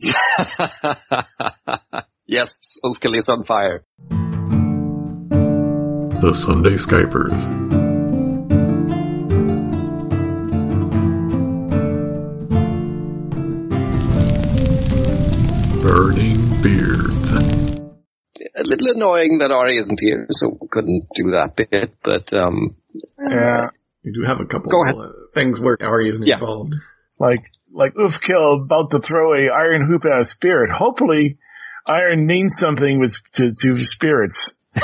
yes, Ulfkill is on fire. The Sunday Skypers. Burning Beards. A little annoying that Ari isn't here, so we couldn't do that bit, but um, Yeah, You do have a couple Go ahead. uh, things where Ari isn't Yeah. involved. like like Ulfkill about to throw a iron hoop at a spirit. Hopefully, iron means something with to to spirits.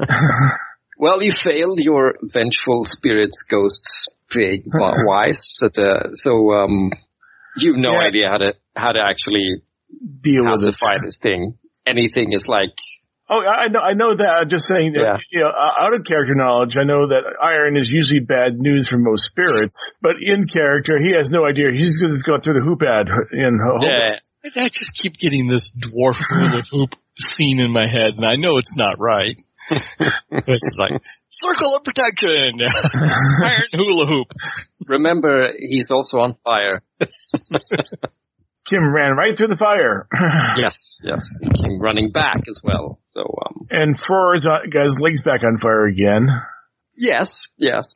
well, you failed your vengeful spirits, ghosts, big wise, so the, so um, you've no Yeah. idea how to how to actually Deal with it. this thing. Anything is like Oh, I I know, I know that. I'm just saying, that, Yeah. you know, uh, out of character knowledge, I know that iron is usually bad news for most spirits, but in character, he has no idea. He's just going through the hoop ad in hope. yeah, I just keep getting this dwarf hula hoop scene in my head, and I know it's not right. it's just like circle of protection, iron hula hoop. remember he's also on fire. Kim ran right through the fire. yes, yes, he came running back as well. So um, and Fror's uh, got his legs back on fire again. yes, yes,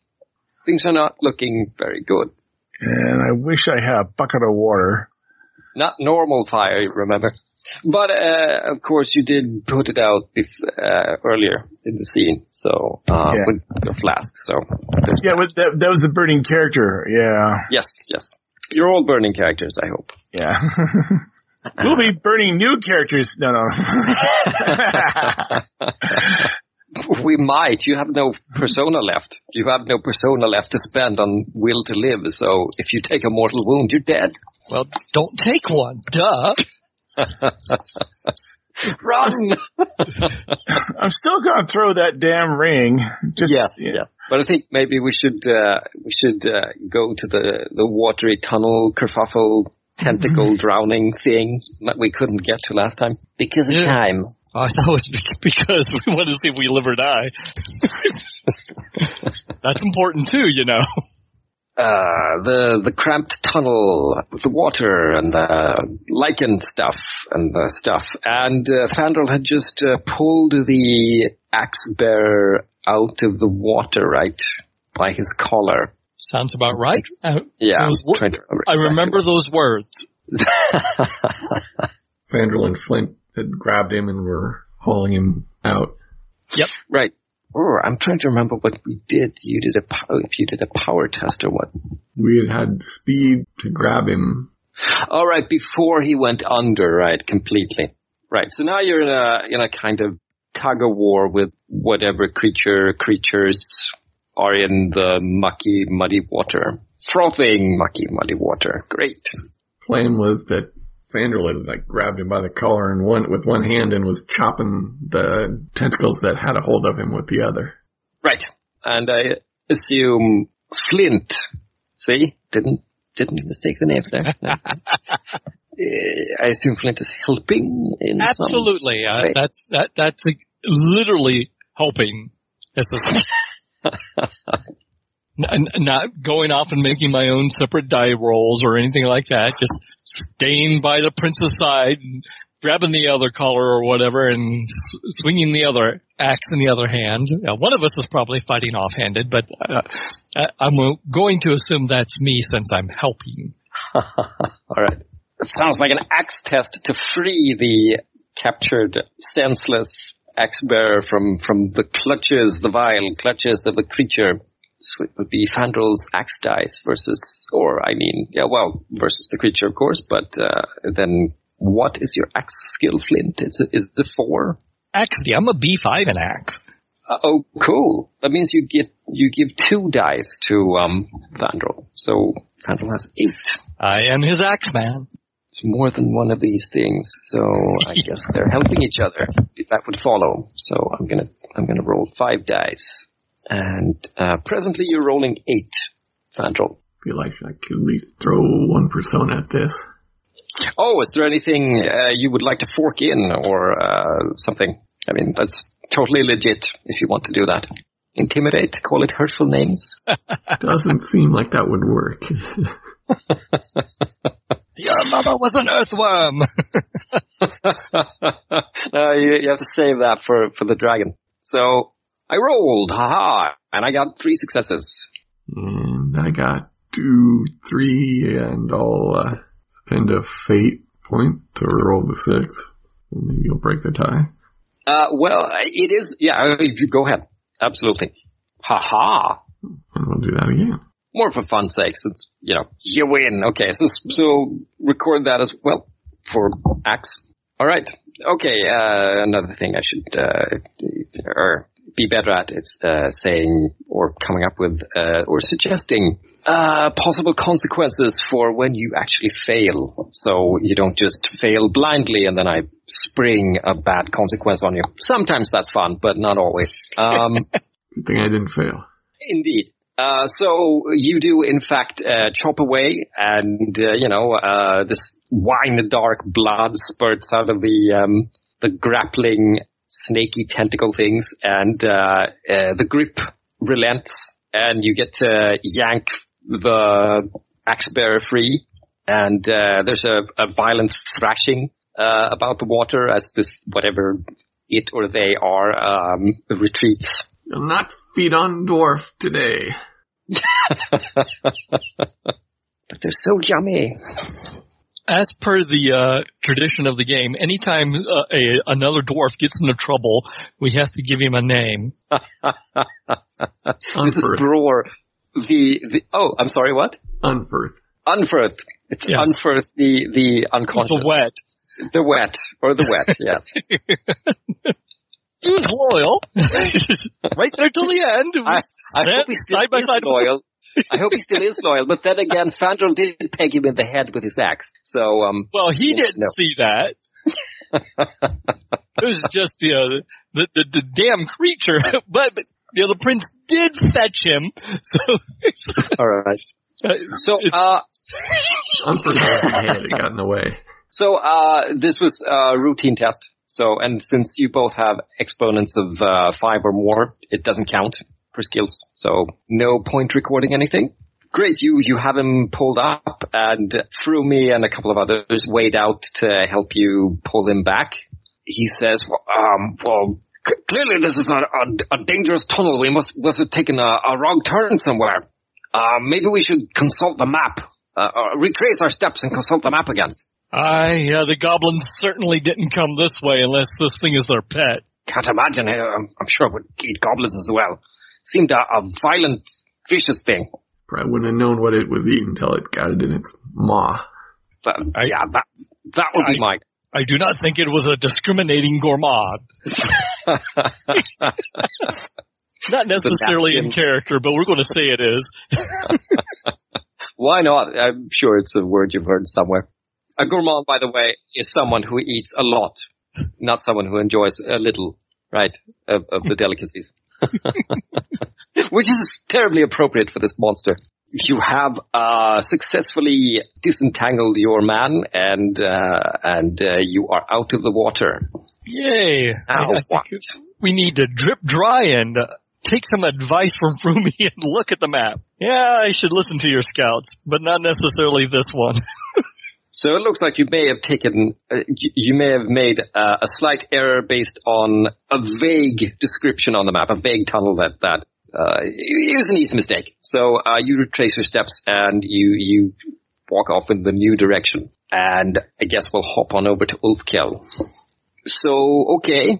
things are not looking very good. And I wish I had a bucket of water. Not normal fire, remember. But uh, of course, you did put it out bef- uh, earlier in the scene, so uh, Yeah. with your flask. So Yeah, that. that, that was the burning character. Yeah, yes, yes, you're all burning characters. I hope. yeah. we'll be burning new characters. No, no. we might. You have no persona left. You have no persona left to spend on will to live. So if you take a mortal wound, you're dead. Well, don't take one, duh. Run. I'm still gonna throw that damn ring. Just yeah, yeah. But I think maybe we should uh, we should uh, go to the the watery tunnel kerfuffle tentacle drowning thing that we couldn't get to last time because of Yeah. time. Oh, I thought it was because we wanted to see if we live or die. That's important too, you know. Uh, the the cramped tunnel with the water and the lichen stuff and the stuff. And uh, Fandral had just uh, pulled the axe bearer out of the water, right, by his collar. Sounds about right. Uh, Yeah, Those wo- trying to remember I exactly remember those words. Vandal and Flint had grabbed him and were hauling him out. Yep. Right. Oh, I'm trying to remember what we did. You did a pow- if you did a power test or what? We had had speed to grab him. All right, before he went under, right, completely. Right. So now you're in a in a kind of tug of war with whatever creature creatures are in the mucky, muddy water, frothing, mucky, muddy water. Great. Plan was that Vandal had like grabbed him by the collar and one with one hand and was chopping the tentacles that had a hold of him with the other. Right. And I assume Flint. See, didn't didn't mistake the names there. No. Uh, I assume Flint is helping Absolutely. Uh, that's that. That's literally helping. This is N- n- not going off and making my own separate die rolls or anything like that. Just staying by the prince's side and grabbing the other collar or whatever and swinging the other axe in the other hand. Now, one of us is probably fighting offhanded, but uh, I- I'm going to assume that's me since I'm helping. All right. It sounds like an axe test to free the captured, senseless axe bearer from, from the clutches, the vile clutches of the creature. So it would be Fandral's axe dice versus, or I mean, yeah, well, versus the creature, of course, but uh, then what is your axe skill, Flint? Is it, is it four? Actually, I'm a B5 in axe. Uh, oh, cool. That means you get, you give two dice to, um, Fandral. So Fandral has eight. I am his axe man. It's more than one of these things, so I guess they're helping each other. That would follow. So I'm gonna I'm gonna roll five dice, and uh, presently you're rolling eight, Fandral. feel like I could at least throw one persona at this. Oh, is there anything uh, you would like to fork in or uh, something? I mean, that's totally legit if you want to do that. Intimidate, call it hurtful names. Doesn't seem like that would work. Your mother was an earthworm. no, you, you have to save that for, for the dragon. So I rolled, haha, and I got three successes. And I got two, three, and I'll uh, spend a fate point to roll the six. Maybe you'll break the tie. Uh, well, it is, yeah, go ahead. Absolutely. Haha. And we'll do that again. More for fun's sake, since, you know, you win. Okay, so, so record that as well for Axe. Alright. Okay, uh, another thing I should, uh, or be better at is, uh, saying or coming up with, uh, or suggesting, uh, possible consequences for when you actually fail. So you don't just fail blindly and then I spring a bad consequence on you. Sometimes that's fun, but not always. Um, Good thing I didn't fail. Indeed. Uh, so you do, in fact, uh, chop away, and uh, you know uh, this wine dark blood spurts out of the um, the grappling, snaky tentacle things, and uh, the grip relents, and you get to yank the axe bearer free, and there's a, a, violent thrashing about the water as this whatever it or they are um, retreats. Not feed on dwarf today. but they're so yummy. As per the uh, tradition of the game, anytime uh, a, another dwarf gets into trouble, we have to give him a name. this is Bror. The, the oh, I'm sorry, what? Unferth. Unferth. It's yes. Unferth, the the unconscious. The wet. The wet or the wet. yes. He was loyal. right there till the end. I, I hope he's side by side loyal. I hope he still is loyal. But then again, Fandral did peg him in the head with his axe. So, um. Well, he didn't no. see that. it was just, you know, the, the, the damn creature. but, but, you know, the prince did fetch him. So. All right. Uh, so, uh. Unfortunately, it got in the way. So, uh, this was a routine test. So, and since you both have exponents of uh, five or more, it doesn't count for skills. So, no point recording anything. Great, you you have him pulled up, and through me and a couple of others wade out to help you pull him back. He says, um, "Well, c- clearly this is a, a, a, dangerous tunnel. We must must have taken a, a wrong turn somewhere. Uh, maybe we should consult the map, uh, retrace our steps, and consult the map again." I, yeah, the goblins certainly didn't come this way unless this thing is their pet. Can't imagine. Eh, I'm, I'm sure it would eat goblins as well. Seemed a, a violent, vicious thing. Probably wouldn't have known what it was eating until it got it in its maw. But, I, yeah, that, that would I, be my... I do not think it was a discriminating gourmand. not necessarily in character, but we're going to say it is. Why not? I'm sure it's a word you've heard somewhere. A gourmand, by the way, is someone who eats a lot, not someone who enjoys a little, right, of, of the delicacies. Which is terribly appropriate for this monster. You have uh, successfully disentangled your man, and uh, and uh, you are out of the water. Yay! I, I think we need to drip dry and uh, take some advice from Frumi and look at the map. Yeah, I should listen to your scouts, but not necessarily this one. So it looks like you may have taken, uh, you may have made uh, a slight error based on a vague description on the map, a vague tunnel that that uh, it was an easy mistake. So uh, you retrace your steps and you you walk off in the new direction. And I guess we'll hop on over to Ulfkel. So okay,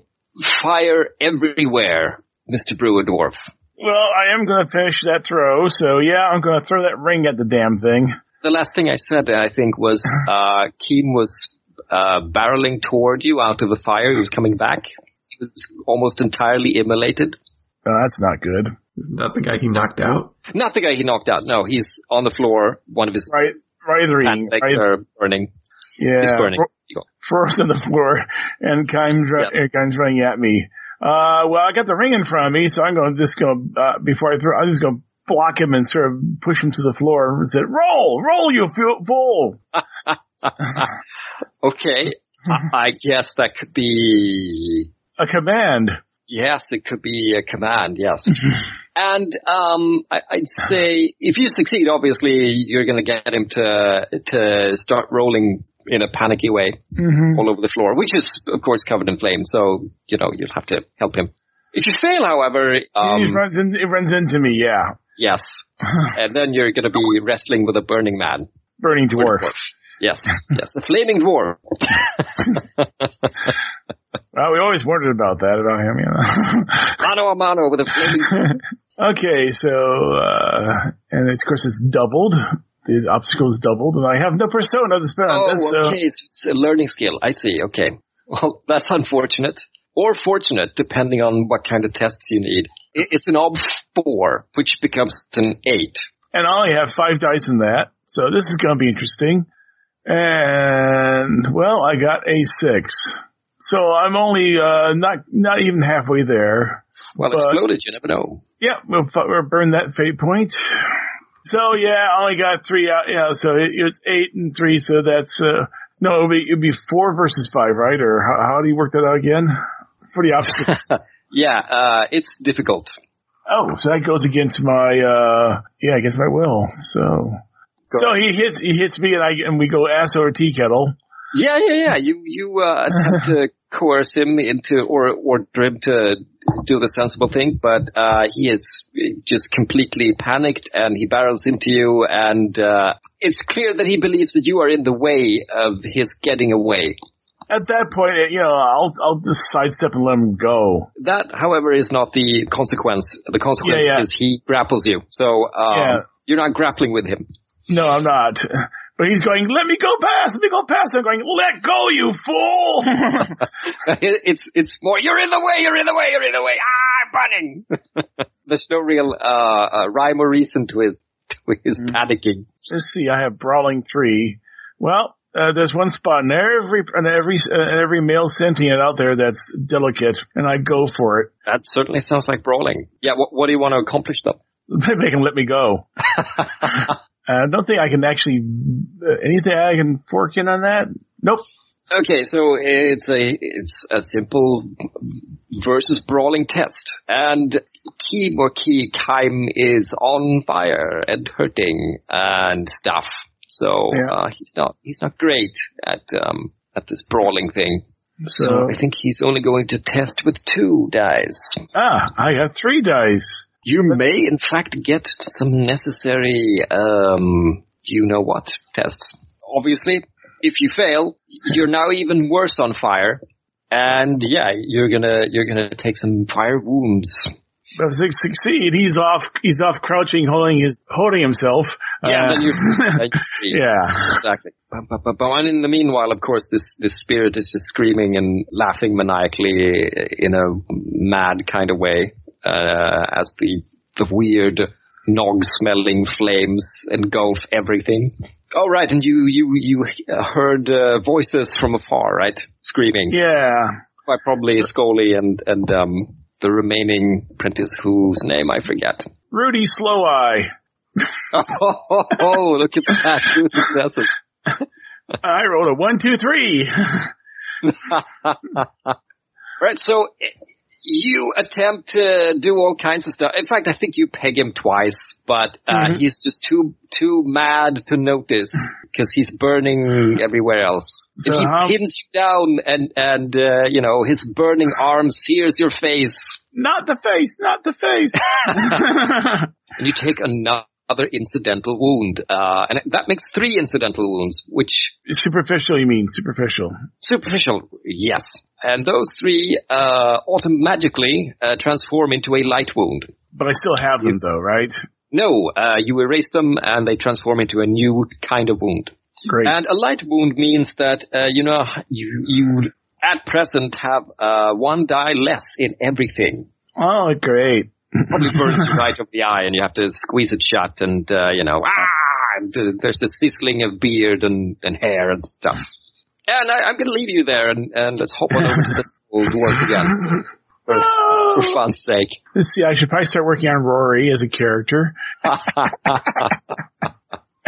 fire everywhere, Mister Brewer Dwarf. Well, I am going to finish that throw. So yeah, I'm going to throw that ring at the damn thing the last thing I said, I think, was uh, Keem was uh, barreling toward you out of the fire. He was coming back. He was almost entirely immolated. Oh, that's not good. Not the guy he knocked out. Not the guy he knocked out. No, he's on the floor. One of his right, writhing, legs right. are burning. Yeah, he's burning. First on the floor, and Keim's, yes. running at me. Uh, well, I got the ring in front of me, so I'm going to just go, uh, before I throw, I'm just going to block him and sort of push him to the floor and said, roll, roll, you fool. okay. I guess that could be a command. Yes, it could be a command. Yes, and um, I, I'd say if you succeed, obviously you're going to get him to to start rolling in a panicky way hmm all over the floor, which is of course covered in flames. So you know you'll have to help him. If you fail, however, um, he runs in, it runs into me. Yeah, yes, and then you're going to be wrestling with a burning man. burning dwarf. Yes, yes, a flaming dwarf. Well, we always wondered about that about him. You know. mano a mano with a flaming. okay, so uh and of course it's doubled. The obstacle is doubled, and I have no persona to spend on Oh, this. So okay, so it's a learning skill. I see. Okay, well that's unfortunate. Or fortunate, depending on what kind of tests you need. It's an ob four, which becomes an eight. and I only have five dice in that, so this is going to be interesting. And well, I got a six, so I'm only uh not not even halfway there. Well, But- exploded. You never know. Yeah, we'll, we'll burn that fate point. So yeah, I only got three out. Yeah, so it, it was eight and three. So that's uh no, it'll be it'll be four versus five, right? Or how, how do you work that out again? For the opposite. Yeah, uh, it's difficult. Oh, so that goes against my uh yeah, I guess my will. So Go so he hits he hits me and I and we go ass over tea kettle. Yeah, yeah, yeah. You you uh, attempt to coerce him into or or him to do the sensible thing, but uh, he is just completely panicked and he barrels into you, and uh, it's clear that he believes that you are in the way of his getting away. At that point, you know, I'll I'll just sidestep and let him go. That, however, is not the consequence. The consequence Yeah, yeah. is he grapples you. So um, Yeah. you're not grappling with him. No, I'm not. But he's going, let me go past, let me go past. I'm going, let go, you fool! It's it's more. You're in the way. You're in the way. You're in the way. Ah, I'm running. There's no real uh, uh, rhyme or reason to his to his Mm. panicking. Let's see, I have brawling three. Well, uh, there's one spot in every in every uh, every male sentient out there that's delicate, and I go for it. That certainly sounds like brawling. Yeah. What What do you want to accomplish though? they can let me go. I don't think I can actually uh, anything I can fork in on that. Nope. Okay, so it's a it's a simple versus brawling test, and Key or Key Kaim is on fire and hurting and stuff. So Yeah. uh, he's not he's not great at um at this brawling thing. So So I think he's only going to test with two dice. ah, I have three dice. You may in fact get some necessary um you know what tests. Obviously, if you fail, you're now even worse on fire. And yeah, you're gonna you're gonna take some fire wounds. But if they succeed, he's off. He's off crouching, holding his holding himself. Yeah, Uh, then you yeah. exactly. And in the meanwhile, of course, this this spirit is just screaming and laughing maniacally in a mad kind of way uh, as the the weird nog-smelling flames engulf everything. Oh right, and you you you heard uh, voices from afar, right? Screaming. Yeah. Quite probably Scully and and um the remaining apprentice whose name I forget. Rudy Slow Eye. oh, look at that! Two successes. I rolled a one, two, three. right, so you attempt to do all kinds of stuff. In fact, I think you peg him twice, but uh, Mhm. he's just too too mad to notice because he's burning everywhere else. So and he how- pins you down, and and uh, you know his burning arm sears your face, Not the face, not the face. and you take another incidental wound, uh, and that makes three incidental wounds, which superficial, you mean superficial? Superficial, yes. And those three uh, automatically uh, transform into a light wound. But I still have them though, right? No, uh, you erase them and they transform into a new kind of wound. Great. And a light wound means that uh, you know you you at present have uh, one die less in everything. oh, great. Probably burns you right over the eye, and you have to squeeze it shut. And uh, you know, ah, and, uh, there's the sizzling of beard and, and hair and stuff. And I, I'm going to leave you there, and, and let's hop on over to the old dwarves again. For, for fun's sake. Let's see. I should probably start working on Rory as a character.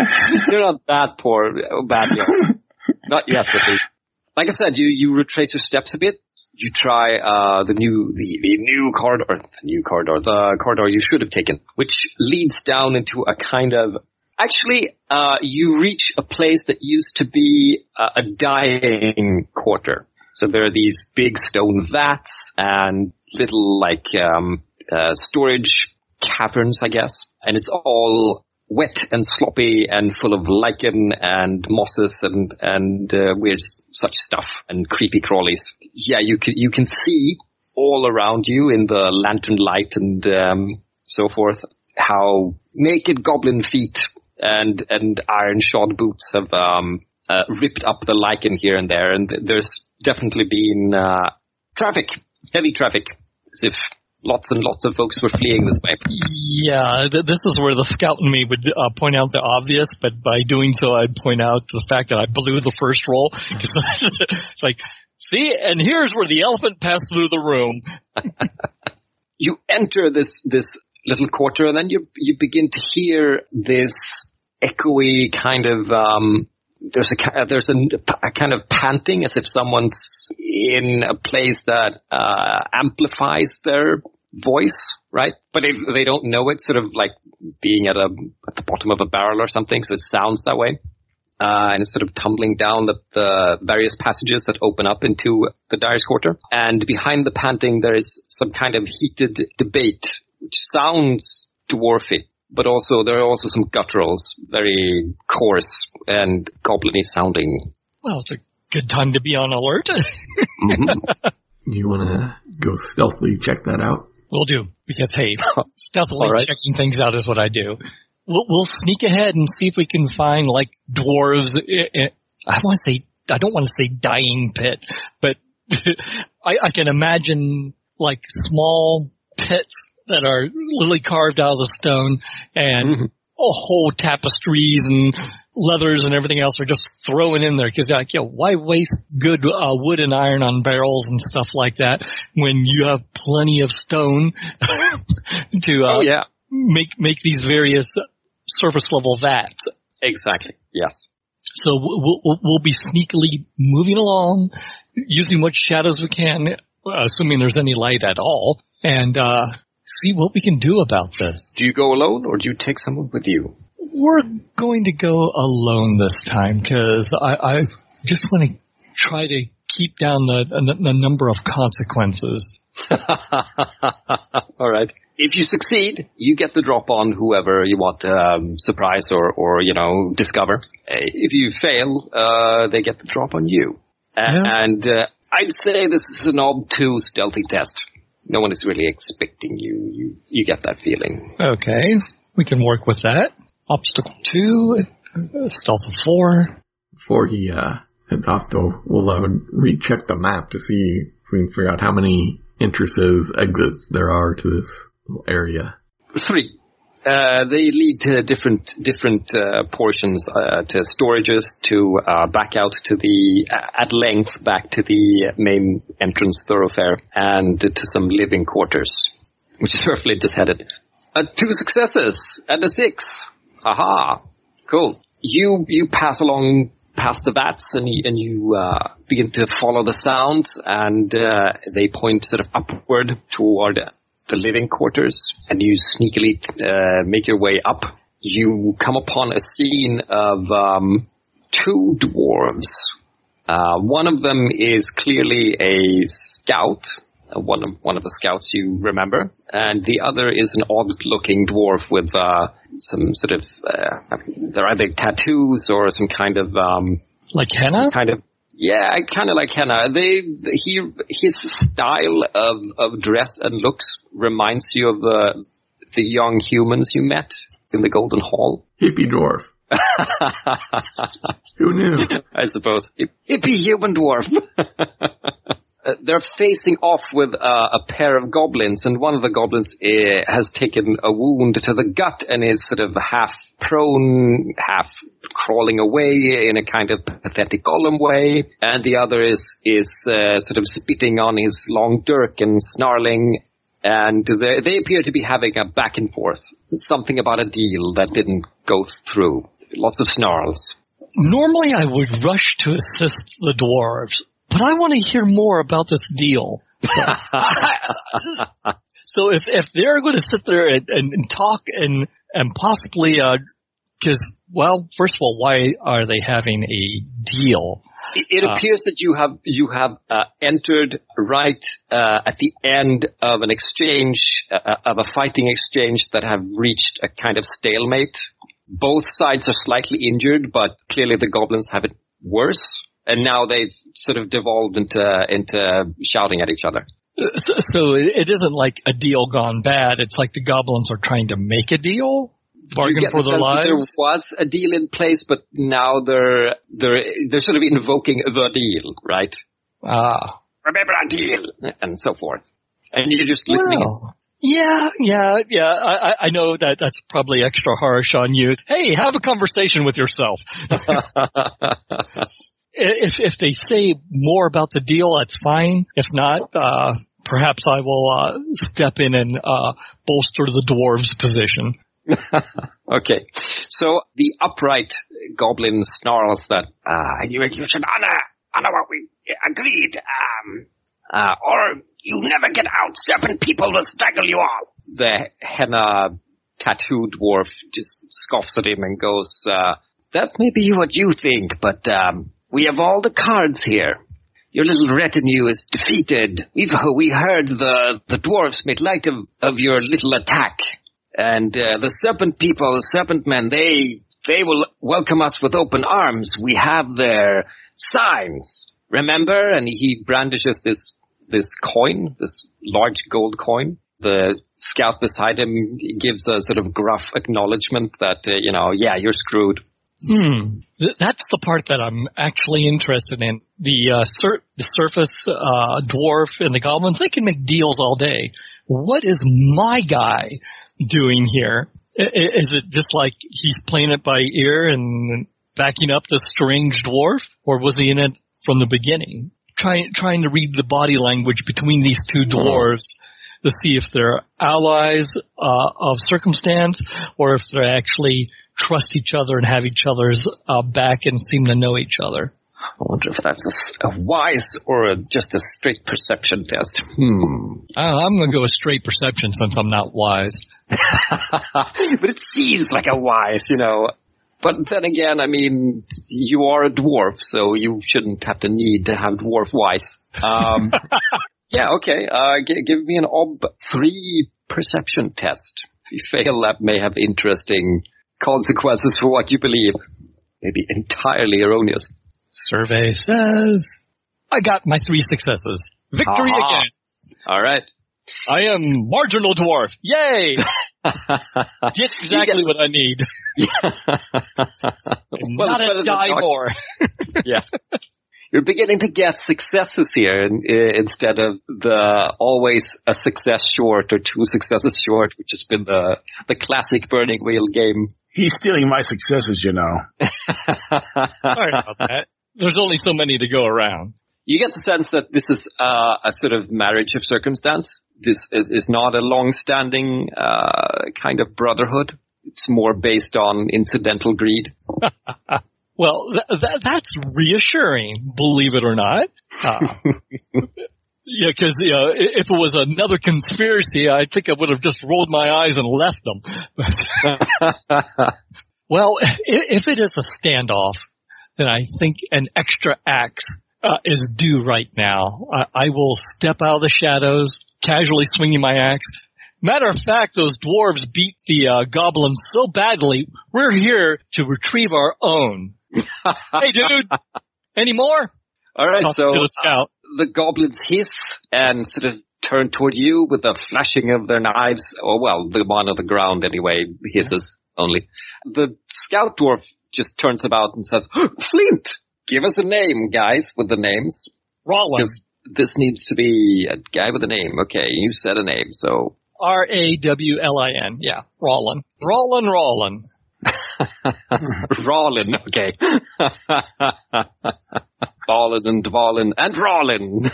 You're not that poor, bad yet. Not yet, at least. Like I said, you, you retrace your steps a bit. you try uh, the new the, the new corridor, the new corridor, the corridor you should have taken, which leads down into a kind of. Actually, uh, you reach a place that used to be a, a dyeing quarter. So there are these big stone vats and little like um, uh, storage caverns, I guess, and it's all wet and sloppy and full of lichen and mosses and and uh, weird such stuff and creepy crawlies. Yeah, you can you can see all around you in the lantern light and um, so forth how naked goblin feet and and iron shod boots have um, uh, ripped up the lichen here and there, and there's definitely been uh, traffic, heavy traffic, as if lots and lots of folks were fleeing this way. Yeah, th- this is where the scout in me would uh, point out the obvious, but by doing so, I'd point out the fact that I blew the first roll. it's like, see, and here's where the elephant passed through the room. you enter this this little quarter, and then you you begin to hear this echoey kind of um, there's a there's a, a, kind of panting as if someone's in a place that uh, amplifies their voice, right? But if they don't know it, sort of like being at a at the bottom of a barrel or something, so it sounds that way. Uh, and it's sort of tumbling down the, the various passages that open up into the Dyer's Quarter. And behind the panting, there is some kind of heated debate, which sounds dwarfy but also there are also some gutturals, very coarse and gobliny sounding. Well, it's a good time to be on alert. mm-hmm. You want to go stealthily check that out? We'll do because hey, stealthily right. checking things out is what I do. We'll, we'll, sneak ahead and see if we can find like dwarves. I want to say I don't want to say dyeing pit, but I, I can imagine like small pits that are literally carved out of the stone and mm-hmm. whole tapestries and leathers and everything else are just thrown in there because like, know, why waste good uh, wood and iron on barrels and stuff like that when you have plenty of stone to uh, oh, yeah. make make these various surface level vats. Exactly. Yes. So we'll, we'll, we'll be sneakily moving along, using what shadows we can, assuming there's any light at all, and uh, see what we can do about this. Do you go alone or do you take someone with you? We're going to go alone this time because I, I, just want to try to keep down the, the number of consequences. All right. If you succeed, you get the drop on whoever you want to um, surprise or, or, you know, discover. If you fail, uh, they get the drop on you. Yeah. And uh, I'd say this is an two stealthy test no one is really expecting you. You you get that feeling. Okay, we can work with that. Obstacle two, stealth of four. Before he uh, heads off, though, we'll uh, recheck the map to see if we can figure out how many entrances, exits there are to this area. Three. Uh, they lead to different different uh, portions, uh, to storages, to uh, back out to the at length back to the main entrance thoroughfare, and to some living quarters, which is Flint is headed. Uh, two successes and a six. Aha! Cool. You you pass along past the vats and you, and you begin to follow the sounds, and they point sort of upward toward the living quarters and you sneakily uh, make your way up, you come upon a scene of um, two dwarves. Uh, one of them is clearly a scout, uh, one of one of the scouts you remember, and the other is an odd-looking dwarf with uh, some sort of uh, they're either tattoos or some kind of um, like henna, kind of yeah, I kind of like henna. They he his style of of dress and looks reminds you of the the young humans you met in the Golden Hall. Hippie dwarf. Who knew? I suppose hippie human dwarf. Uh, they're facing off with uh, a pair of goblins, and one of the goblins uh, has taken a wound to the gut and is sort of half prone, half crawling away in a kind of pathetic Gollum way, and the other is is uh, sort of spitting on his long dirk and snarling. And they, they appear to be having a back and forth. Something about a deal that didn't go through. Lots of snarls. Normally I would rush to assist the dwarves, but I want to hear more about this deal. So, so if if they're going to sit there and, and, and talk and and possibly uh, because, well, first of all, why are they having a deal? It, it uh, appears that you have you have uh, entered right uh, at the end of an exchange uh, of a fighting exchange that have reached a kind of stalemate. Both sides are slightly injured, but clearly the goblins have it worse, and now they've sort of devolved into into shouting at each other. So, so it isn't like a deal gone bad. It's like the goblins are trying to make a deal bargain for the their lives. There was a deal in place, but now they're they're they're sort of invoking the deal, right? Ah, remember our deal, and so forth. And you're just listening. Well, yeah, yeah, yeah. I, I know that that's probably extra harsh on you. Hey, have a conversation with yourself. if if they say more about the deal, that's fine. If not, uh, perhaps I will uh, step in and uh, bolster the dwarves' position. okay. So the upright goblin snarls that, uh, you, you should honor, honor what we agreed, um, uh, or you never get out. Serpent people will strangle you all. The henna tattooed dwarf just scoffs at him and goes, uh, that may be what you think, but, um, we have all the cards here. Your little retinue is defeated. We've, we heard the, the dwarfs made light of, of your little attack. And uh, the serpent people, the serpent men, they they will welcome us with open arms. We have their signs. Remember? And he brandishes this this coin, this large gold coin. The scout beside him gives a sort of gruff acknowledgement that uh, you know, yeah, you're screwed. Hmm. That's the part that I'm actually interested in. The, uh, sur- the surface uh, dwarf and the goblins, they can make deals all day. What is my guy doing here? Is it just like he's playing it by ear and backing up the strange dwarf, or was he in it from the beginning? Trying trying to read the body language between these two dwarves to see if they're allies uh, of circumstance or if they're actually trust each other and have each other's uh, back and seem to know each other. I wonder if that's a, a wise or a, just a straight perception test. Hmm. I'm going to go with straight perception since I'm not wise. but it seems like a wise, you know. But then again, I mean, you are a dwarf, so you shouldn't have to need to have dwarf wise. Um, yeah, okay. Uh, g- give me an ob three perception test. If you fail, that may have interesting consequences for what you believe. may be entirely erroneous. Survey says I got my three successes. Victory Aha. again. All right. I am marginal dwarf. Yay! Get exactly what I need. well, Not a die more. yeah. You're beginning to get successes here in, in, instead of the always a success short or two successes short, which has been the the classic Burning Wheel game. He's stealing my successes, you know. Sorry about that there's only so many to go around. You get the sense that this is uh, a sort of marriage of circumstance. This is, is not a long-standing uh, kind of brotherhood. It's more based on incidental greed. well, th- th- that's reassuring, believe it or not. Uh, yeah, because you know, if it was another conspiracy, I think I would have just rolled my eyes and left them. well, if it is a standoff, then I think an extra axe uh, is due right now. I, I will step out of the shadows, casually swinging my axe. Matter of fact, those dwarves beat the uh, goblins so badly, we're here to retrieve our own. Hey, dude, any more? All right, Talk so to the scout. Uh, the goblins hiss and sort of turn toward you with a flashing of their knives. Or oh, well, the one on the ground anyway hisses only. The scout dwarf just turns about and says, Flint, give us a name, guys, with the names. Rawlin. This needs to be a guy with a name. Okay, you said a name, so. R-A-W-L-I-N. Yeah, Rawlin. Rawlin, Rawlin. Rawlin, okay. Balin and Dwalin and Rawlin.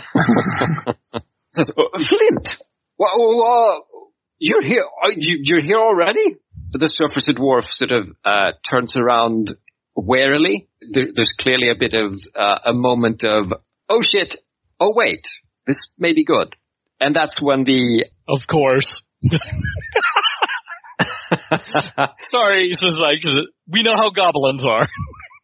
says, uh, Flint, well, uh, you're here, you're here already? the surface dwarf sort of uh, turns around warily. There, there's clearly a bit of uh, a moment of oh shit, oh wait, this may be good. And that's when the, Of course. Sorry, just like, we know how goblins are.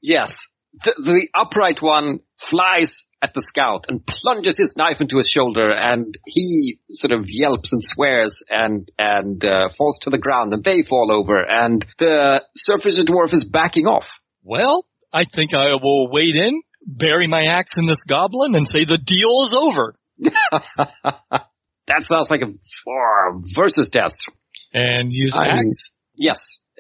yes, the, the upright one flies at the scout and plunges his knife into his shoulder and he sort of yelps and swears and, and, uh, falls to the ground and they fall over and the surface dwarf is backing off. Well, I think I will wade in, bury my axe in this goblin and say the deal is over. that sounds like a uh, versus test. And use my I- axe. Yes,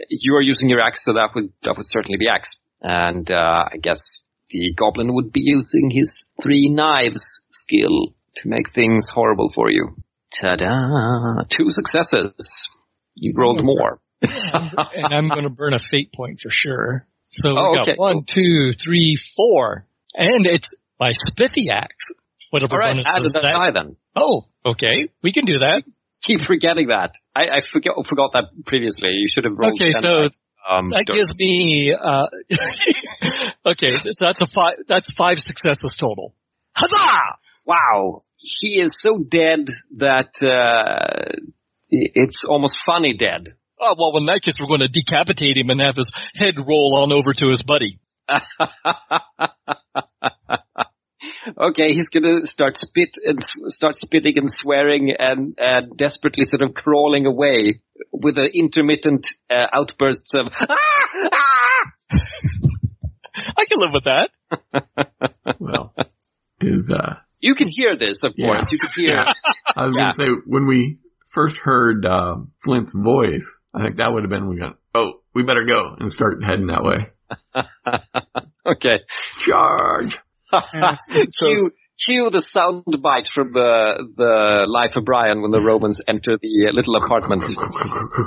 you are using your axe, so that would that would certainly be axe. And uh, I guess the goblin would be using his three knives skill to make things horrible for you. Ta-da! Two successes. You rolled more. and I'm going to burn a fate point for sure. So we Oh, got okay. one, two, three, four, and it's my spiffy axe. Whatever All right, bonus add does that that. then. Oh, okay, we can do that. Keep forgetting that. I, I forgot forgot that previously. You should have rolled. Okay, so um, that don't- gives me. Uh, okay, so that's a five. That's five successes total. Huzzah! wow, he is so dead that uh, it's almost funny dead. Oh well, in that case, we're going to decapitate him and have his head roll on over to his buddy. okay, he's gonna start spit and start spitting and swearing and, and desperately sort of crawling away with the intermittent uh, outbursts of ah, ah! I can live with that. Well, is uh, You can hear this, of Yeah. course. You can hear. I was Yeah. gonna say when we first heard um, Flint's voice, I think that would have been we got. Oh, we better go and start heading that way. okay. Charge! so cue, cue the sound bite from the the Life of Brian when the Romans enter the uh, little apartment.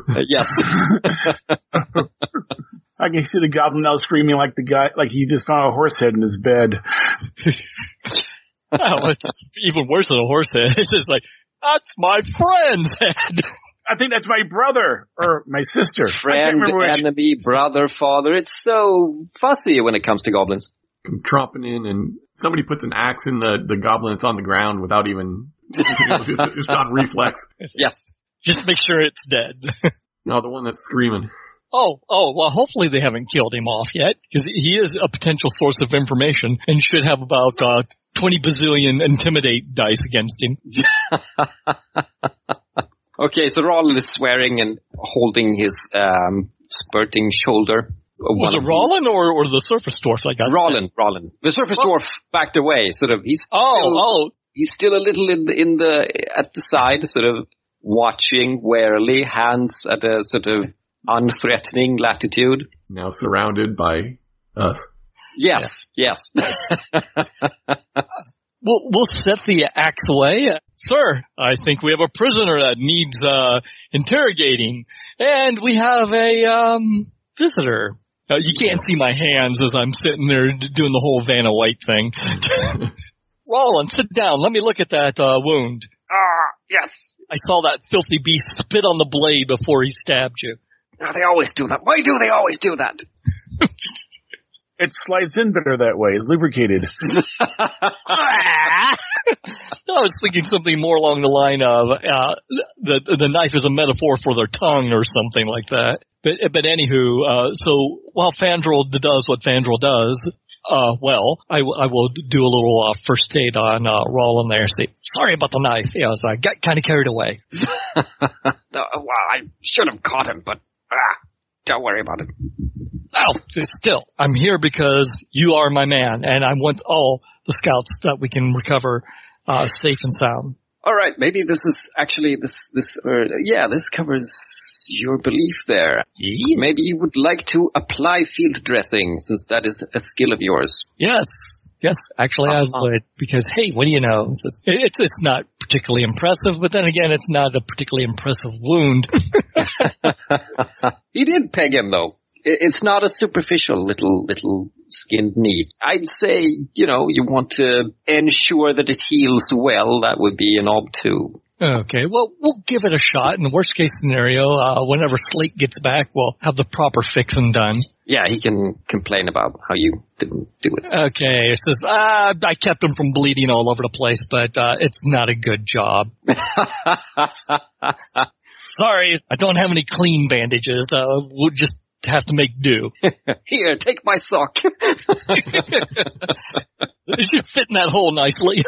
Uh, yes. I can see the goblin now screaming like the guy, like he just found a horse head in his bed. Oh, it's even worse than a horse head. It's just like that's my friend's head. I think that's my brother or my sister. Friend, remember which. enemy, brother, father. It's so fussy when it comes to goblins. Come tromping in and somebody puts an axe in the, the goblin that's on the ground without even, it's just, it's on reflex. Yes. Just make sure it's dead. No, the one that's screaming. Oh, oh, well, hopefully they haven't killed him off yet, because he is a potential source of information and should have about, uh, 20 bazillion intimidate dice against him. Okay, so Roland is swearing and holding his um, spurting shoulder. Was it Rawlin or, or the surface dwarf Like got Roland, Roland. The surface dwarf backed away, sort of. He's Oh, still, oh, he's still a little in the, in the at the side, sort of watching warily, hands at a sort of unthreatening latitude. Now surrounded by us. Yes, yes. we'll, we'll set the axe away. Sir, I think we have a prisoner that needs, uh, interrogating. And we have a, um, visitor. Uh, you can't see my hands as I'm sitting there doing the whole Vanna White thing. Roland, sit down. Let me look at that, uh, wound. Ah, yes. I saw that filthy beast spit on the blade before he stabbed you. Ah, they always do that. Why do they always do that? It slides in better that way, lubricated. I was thinking something more along the line of uh, the the knife is a metaphor for their tongue or something like that. But but anywho, uh, so while Fandral does what Fandral does, uh, well, I, w- I will do a little uh, first aid on uh, Roland there. Say sorry about the knife. Yeah, I was uh, got kind of carried away. Uh, well, I should have caught him, but ah, don't worry about it. Oh, still, I'm here because you are my man, and I want all the scouts that we can recover uh, safe and sound. All right, maybe this is actually this this uh, yeah, this covers your belief there. Maybe you would like to apply field dressing since that is a skill of yours. Yes, yes, actually I Uh-huh. would because hey, what do you know? It's just- it's it's not particularly impressive, but then again, it's not a particularly impressive wound. he did peg him though. It's not a superficial little little skinned knee. I'd say, you know, you want to ensure that it heals well. That would be an ob too. Okay, well, we'll give it a shot. In the worst case scenario, uh, whenever Slate gets back, we'll have the proper fixing done. Yeah, he can complain about how you didn't do it. Okay, it says, uh, I kept him from bleeding all over the place, but, uh, it's not a good job. Sorry, I don't have any clean bandages. Uh, we'll just have to make do. Here, take my sock. it should fit in that hole nicely.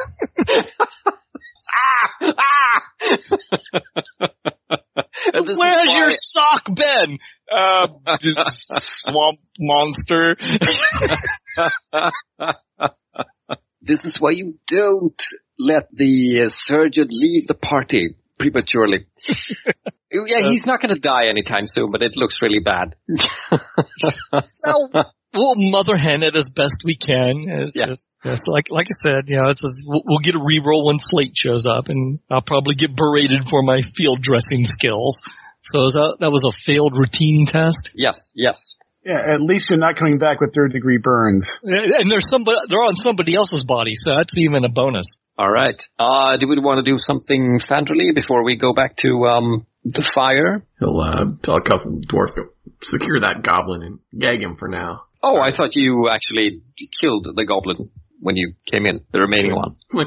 Ah! Ah! so where's your sock been? Uh, swamp monster. this is why you don't let the uh, surgeon leave the party prematurely. yeah, he's not going to die anytime soon, but it looks really bad. well, we'll mother hen it as best we can. It's yeah. Just, yes, like like I said, you know, it's just, we'll, we'll get a reroll when Slate shows up, and I'll probably get berated for my field dressing skills. So that that was a failed routine test? Yes, yes. Yeah, at least you're not coming back with third degree burns. And there's somebody, they're on somebody else's body, so that's even a bonus. All right. Uh, do we want to do something Fandral before we go back to, um, the fire? He'll, uh, tell a couple dwarf to secure that goblin and gag him for now. Oh, I thought you actually killed the goblin when you came in, the remaining one.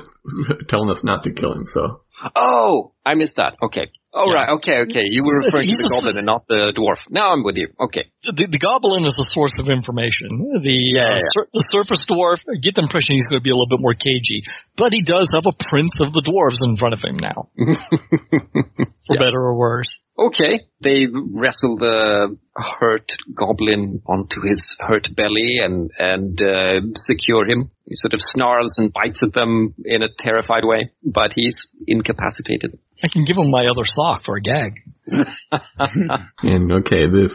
Telling us not to kill him, so. Oh, I missed that. Okay. Oh yeah. right, okay, okay. You were referring to the goblin and not the dwarf. Now I'm with you. Okay. The, the goblin is a source of information. The yeah, uh, yeah. Sur- the surface dwarf, I get the impression he's going to be a little bit more cagey, but he does have a prince of the dwarves in front of him now, for yeah. better or worse. Okay, they wrestle the hurt goblin onto his hurt belly and and uh, secure him. He sort of snarls and bites at them in a terrified way, but he's incapacitated. I can give him my other sock for a gag. and okay, this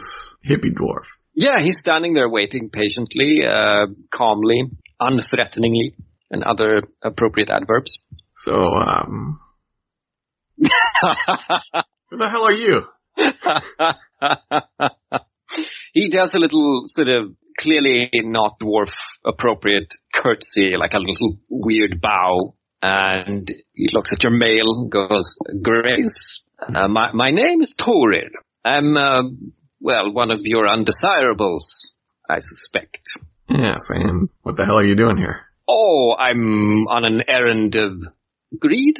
hippie dwarf. Yeah, he's standing there waiting patiently, uh, calmly, unthreateningly, and other appropriate adverbs. So, um, who the hell are you? he does a little sort of clearly not dwarf appropriate curtsy, like a little weird bow and he looks at your mail, goes, Grace, uh, my, my name is Torir. I'm, uh, well, one of your undesirables, I suspect. Yes, and what the hell are you doing here? Oh, I'm on an errand of greed,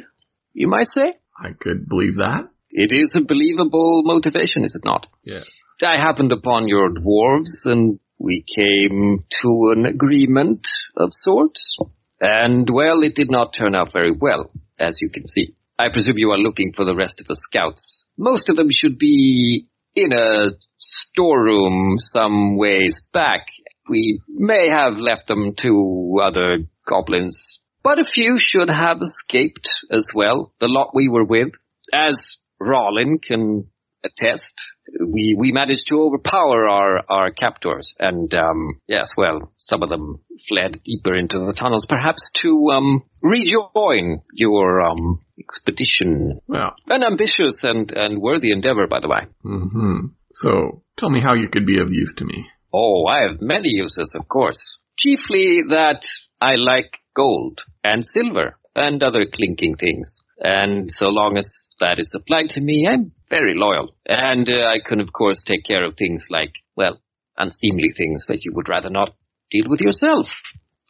you might say. I could believe that. It is a believable motivation, is it not? Yes. I happened upon your dwarves and we came to an agreement of sorts. And well, it did not turn out very well, as you can see. I presume you are looking for the rest of the scouts. Most of them should be in a storeroom some ways back. We may have left them to other goblins, but a few should have escaped as well, the lot we were with. As Rawlin can attest, we we managed to overpower our our captors, and um, yes, well, some of them fled deeper into the tunnels, perhaps to um, rejoin your um, expedition. Well, an ambitious and and worthy endeavor, by the way. Mm-hmm. So, tell me how you could be of use to me. Oh, I have many uses, of course. Chiefly that I like gold and silver and other clinking things. And so long as that is applied to me, I'm very loyal. And uh, I can, of course, take care of things like, well, unseemly things that you would rather not deal with yourself.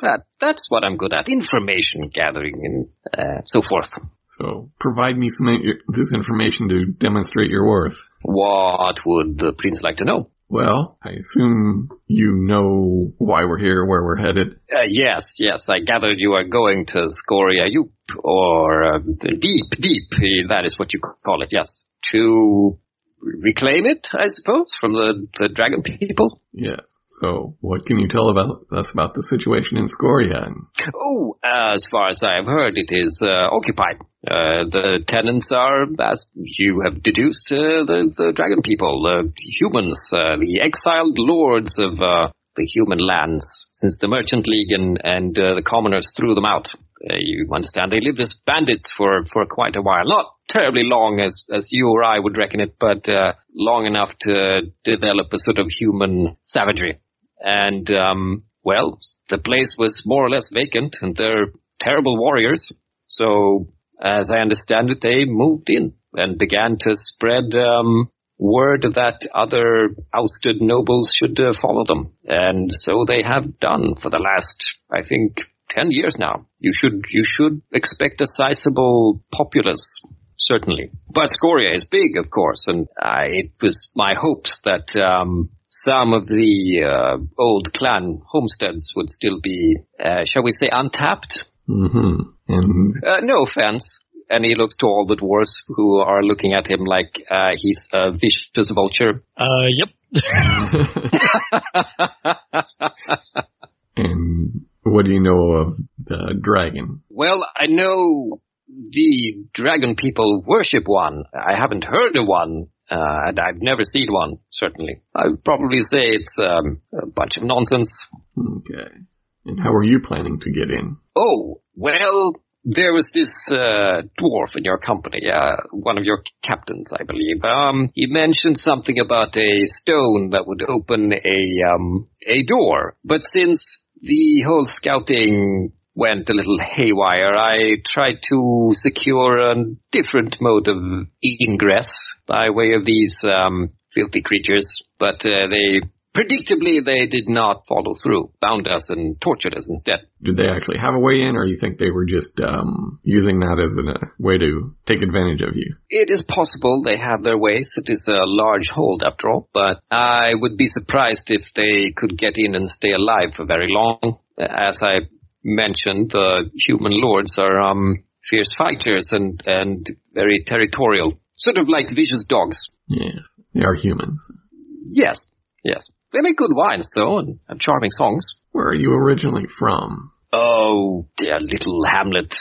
That that's what I'm good at: information gathering and uh, so forth. So, provide me some this information to demonstrate your worth. What would the prince like to know? Well, I assume you know why we're here, where we're headed. Uh, yes, yes. I gathered you are going to Scoria Youp, or uh, deep, deep. That is what you call it. Yes, to reclaim it, I suppose, from the, the dragon people. Yes. So, what can you tell about us about the situation in Scoria? Oh, as far as I have heard, it is uh, occupied. Uh, the tenants are, as you have deduced, uh, the, the dragon people, the humans, uh, the exiled lords of uh, the human lands, since the Merchant League and, and uh, the commoners threw them out. you understand, they lived as bandits for, for quite a while. Not terribly long as, as you or I would reckon it, but long enough to develop a sort of human savagery. And, um, well, the place was more or less vacant and they're terrible warriors. So as I understand it, they moved in and began to spread um, word that other ousted nobles should uh, follow them. And so they have done for the last, I think, 10 years now. You should, you should expect a sizable populace, certainly. But Scoria is big, of course, and I, it was my hopes that, um, some of the uh, old clan homesteads would still be, uh, shall we say, untapped. Mm-hmm. And Uh, no offense. And he looks to all the dwarves who are looking at him like uh, he's a vicious vulture. Uh, yep. and what do you know of the dragon? Well, I know the dragon people worship one. I haven't heard of one, uh, and I've never seen one, certainly. I would probably say it's um, a bunch of nonsense. Okay. And how are you planning to get in? Oh, well, there was this uh, dwarf in your company, uh, one of your captains, I believe. Um, he mentioned something about a stone that would open a um, a door. But since the whole scouting went a little haywire, I tried to secure a different mode of ingress by way of these um, filthy creatures. But uh, they, predictably, they did not follow through. Bound us and tortured us instead. Did they actually have a way in, or you think they were just um, using that as a way to take advantage of you? It is possible they have their ways. It is a large hold after all, but I would be surprised if they could get in and stay alive for very long. As I mentioned, the human lords are um, fierce fighters and, and very territorial. Sort of like vicious dogs. Yes, they are humans. Yes, yes. They make good wines though and have charming songs. Where are you originally from? Oh, dear little hamlet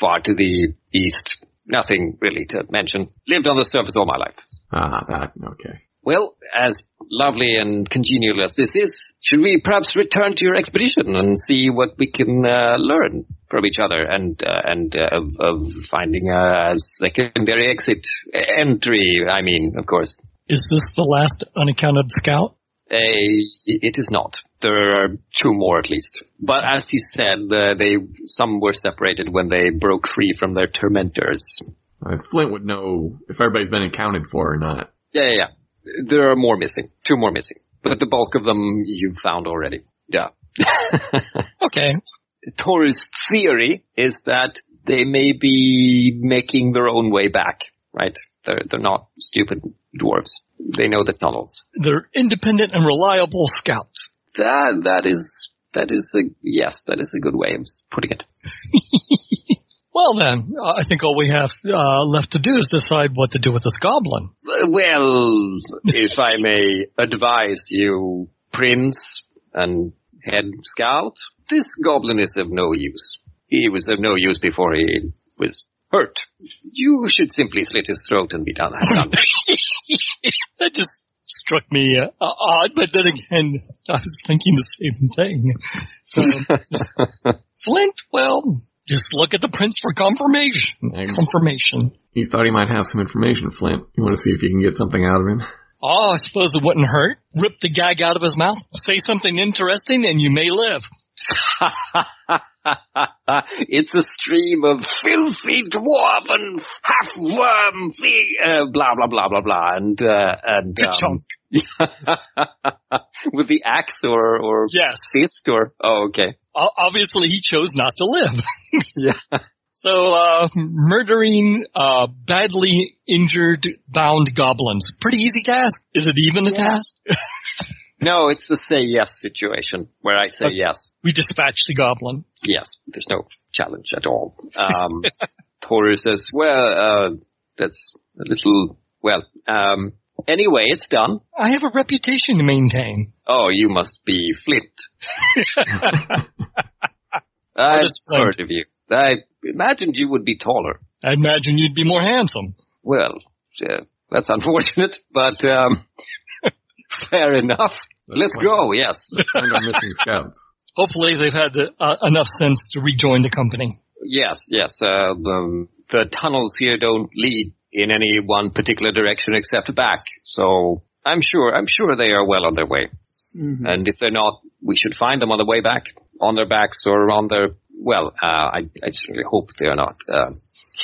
far to the east. Nothing really to mention. Lived on the surface all my life. Ah, that, okay. Well, as lovely and congenial as this is, should we perhaps return to your expedition and see what we can uh, learn from each other and uh, and uh, of, of finding a secondary exit entry? I mean, of course. Is this the last unaccounted scout? It is not. There are two more at least. But as he said, uh, they some were separated when they broke free from their tormentors. Uh, Flint would know if everybody's been accounted for or not. Yeah, yeah, yeah. There are more missing. Two more missing. But the bulk of them you've found already. Yeah. Okay. Toru's theory is that they may be making their own way back, right? They're, they're not stupid dwarves. They know the tunnels. They're independent and reliable scouts. That, that is, that is a, yes, that is a good way of putting it. Well then, uh, I think all we have uh, left to do is decide what to do with this goblin. Well, if I may advise you, Prince and Head Scout, this goblin is of no use. He was of no use before he was hurt. You should simply slit his throat and be done. done. that just struck me uh, odd, but then again, I was thinking the same thing. So, Flint, well, just look at the prince for confirmation. Confirmation. He thought he might have some information, Flint. You want to see if you can get something out of him? Oh, I suppose it wouldn't hurt. Rip the gag out of his mouth, say something interesting, and you may live. it's a stream of filthy dwarven half worm thing, uh, blah blah blah blah blah, and uh, and um, with the axe or or Yes. fist or oh okay Obviously, he chose not to live. yeah So, uh, murdering, uh, badly injured, bound goblins. Pretty easy task. Is it even a task? No it's the say yes situation where I say Okay. yes we dispatch the goblin. yes there's no challenge at all. Um, Toru says well uh, that's a little well um, anyway it's done. I have a reputation to maintain. Oh, you must be Flint. I've heard of you. I imagined you would be taller. I imagine you'd be more handsome. Well, uh, that's unfortunate, but um, fair enough. Let's go. Yes. Find our missing scouts. Hopefully they've had uh, enough sense to rejoin the company. Yes. Yes. Uh, the, the tunnels here don't lead in any one particular direction except back. So I'm sure. I'm sure they are well on their way. And if they're not, we should find them on the way back, on their backs or on their. Well, uh, I, I certainly hope they are not uh,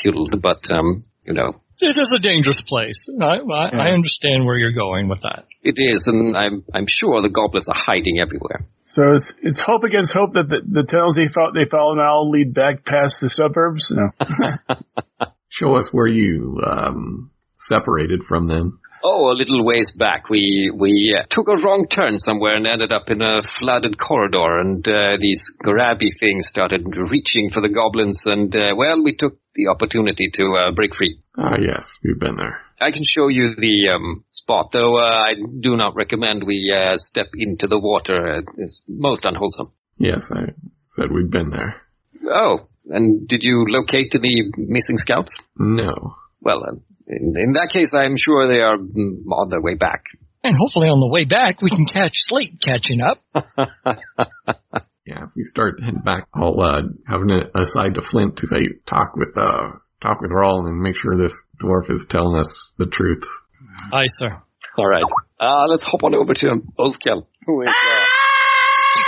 killed, but um, you know, It is a dangerous place. I, I, I understand where you're going with that. it is, and I'm I'm sure the goblins are hiding everywhere. So it's, it's hope against hope that the, the tunnels they follow, they follow now lead back past the suburbs. No. Show us where you um, separated from them. Oh, a little ways back, we we uh, took a wrong turn somewhere and ended up in a flooded corridor, and uh, these grabby things started reaching for the goblins, and uh, well, we took the opportunity to uh, break free. Ah, yes, we've been there. I can show you the um, spot, though uh, I do not recommend we uh, step into the water. Uh, It's most unwholesome. Yes, I said we've been there. Oh, and did you locate any missing scouts? No. Well, uh, in, in that case, I'm sure they are mm, on their way back. And hopefully on the way back, we can catch Slate catching up. Yeah, if we start heading back, I'll uh, have an aside to Flint to say talk with uh talk with Rawl and make sure this dwarf is telling us the truth. Aye, sir. All right. Uh, let's hop on over to Ulfkill, who is. Uh,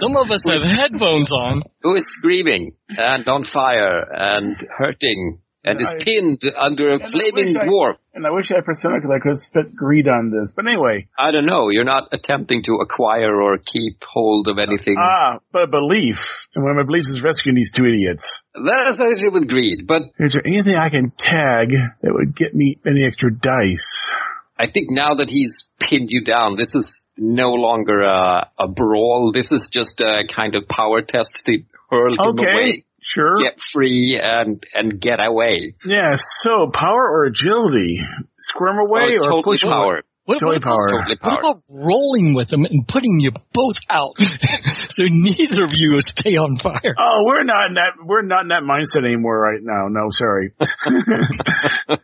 Some of us have headphones on. who is screaming and on fire and hurting and is I- pinned under a flaming I- dwarf. And I wish I had persona because I could have spit greed on this. But anyway, I don't know. You're not attempting to acquire or keep hold of anything. ah, but belief. And one of my beliefs is rescuing these two idiots. that has nothing to do with greed, but Is there anything I can tag that would get me any extra dice? I think now that he's pinned you down, this is no longer a, a brawl. This is just a kind of power test to hurl him away, sure. get free, and and get away. Yeah, so power or agility? Squirm Oh, away it's or totally push away? Power. What, Totally what, power. Totally what about rolling with them and putting you both out so neither of you stay on fire? Oh, we're not in that. We're not in that mindset anymore right now. No, sorry.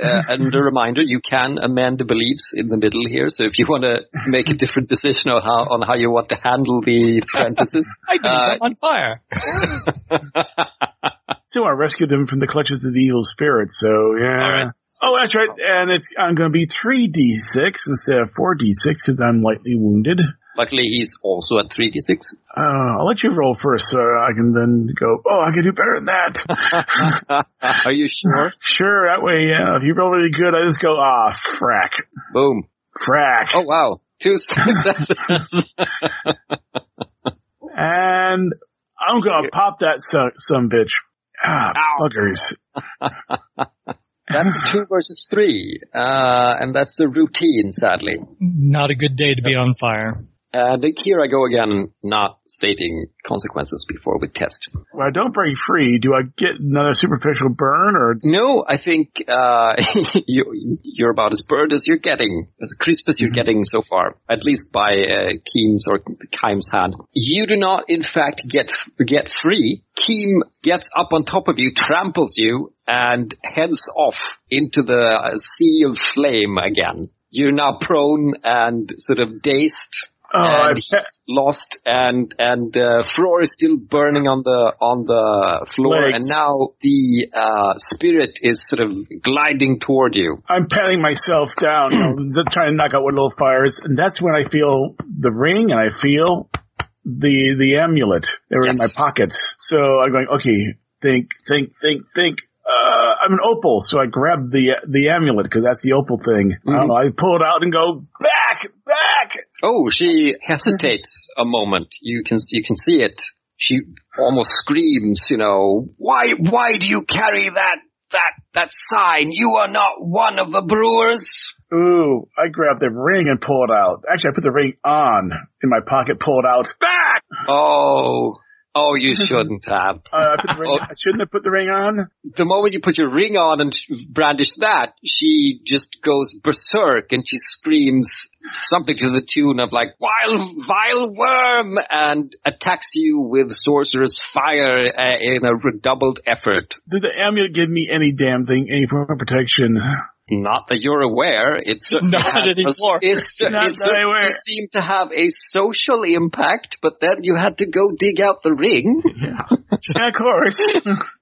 Uh, and a reminder, you can amend the beliefs in the middle here. So if you want to make a different decision on how on how you want to handle the apprentices, I do. Uh, I'm on fire. So I rescued them from the clutches of the evil spirit. So yeah. Oh, that's right. And it's I'm going to be three d six instead of four d six because I'm lightly wounded. luckily he's also at three d six. Uh, I'll let you roll first, so I can then go. Oh, I can do better than that. Are you sure? sure, that way, yeah. If you roll really good, I just go, ah, frack, Boom. frack, Oh wow, two successes. and I'm gonna pop that son, son bitch. Ah, Ow. buggers. That's two versus three, uh, and that's the routine, sadly. Not a good day to be on fire. And here I go again, not stating consequences before we test. When I don't break free, do I get another superficial burn or? No, I think uh, you, you're about as burned as you're getting, as crisp as you're getting so far, at least by uh, Keem's or Keim's hand. You do not, in fact, get get free. Keem gets up on top of you, tramples you, and heads off into the uh, sea of flame again. You're now prone and sort of dazed. Oh, and bet- he's lost, and and uh, floor is still burning on the on the floor, Legs. and now the uh, spirit is sort of gliding toward you. I'm patting myself down, you know, trying to knock out what little fires, and that's when I feel the ring and I feel the the amulet. They were in my pockets. So I'm going, okay, think, think, think, think. Uh, I'm an opal, so I grab the the amulet because that's the opal thing. I don't know. I pull it out and go back, back. Oh, she hesitates a moment. You can you can see it. She almost screams, you know, why why do you carry that that that sign? You are not one of the brewers. Ooh, I grab the ring and pull it out. Actually, I put the ring on in my pocket, pull it out. Back. Oh, oh, you shouldn't have. Uh, I, put the ring, I shouldn't have put the ring on. the moment you put your ring on and brandish that, she just goes berserk and she screams something to the tune of like "vile, vile worm" and attacks you with sorcerer's fire uh, in a redoubled effort. Did the amulet give me any damn thing, any form of protection? Not that you're aware. It certainly Not had- anymore. It, cer- Not it that I'm aware. certainly seemed to have a social impact, but then you had to go dig out the ring. Yeah. Yeah, of course.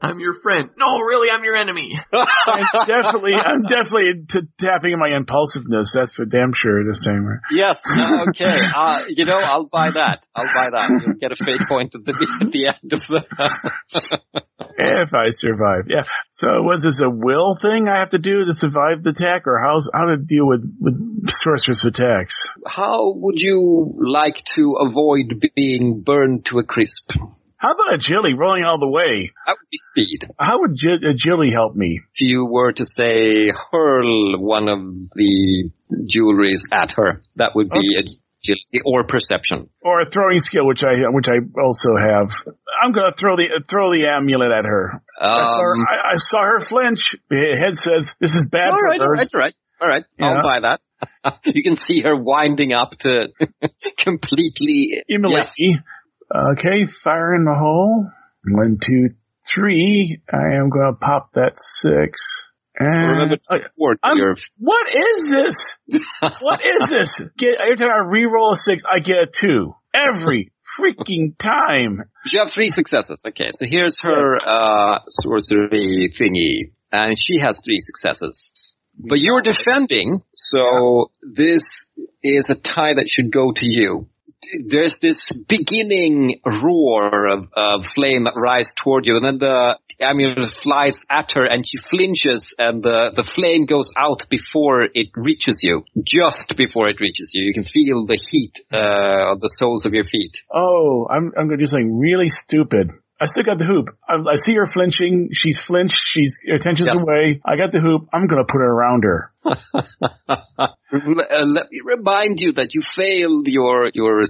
I'm your friend. No, really, I'm your enemy. I'm definitely, I'm definitely t- tapping my impulsiveness. That's for damn sure this time. Yes. Uh, okay. Uh, you know, I'll buy that. I'll buy that. You'll get a fate point at the, at the end of the. if I survive, yeah. So was this a will thing I have to do to survive the attack, or how's how to deal with with sorceress attacks? How would you like to avoid being burned to a crisp? How about a agility rolling all the way? That would be speed. How would gi- agility help me? If you were to say hurl one of the jewelries at her, that would be agility or perception. Or a throwing skill, which I which I also have. I'm gonna throw the throw the amulet at her. I, saw her Um, I, I saw her flinch. The head says, "This is bad all for right, all her." right, all right, all right. Yeah. I'll buy that. you can see her winding up to completely. Immolate Yes. Okay, fire in the hole. One, two, three. I am gonna pop that six. And Remember uh, your what is this? what is this? Get every time I re-roll a six, I get a two every freaking time. You have three successes. Okay, so here's her uh, sorcery thingy, and she has three successes. But you're defending, so this is a tie that should go to you. There's this beginning roar of, of flame that rises toward you, and then the amulet flies at her, and she flinches, and the, the flame goes out before it reaches you. Just before it reaches you, you can feel the heat uh, on the soles of your feet. Oh, I'm I'm gonna do something really stupid. I still got the hoop. I, I see her flinching. She's flinched. She's her attention's Yes. away. I got the hoop. I'm gonna put it around her. Let me remind you that you failed your your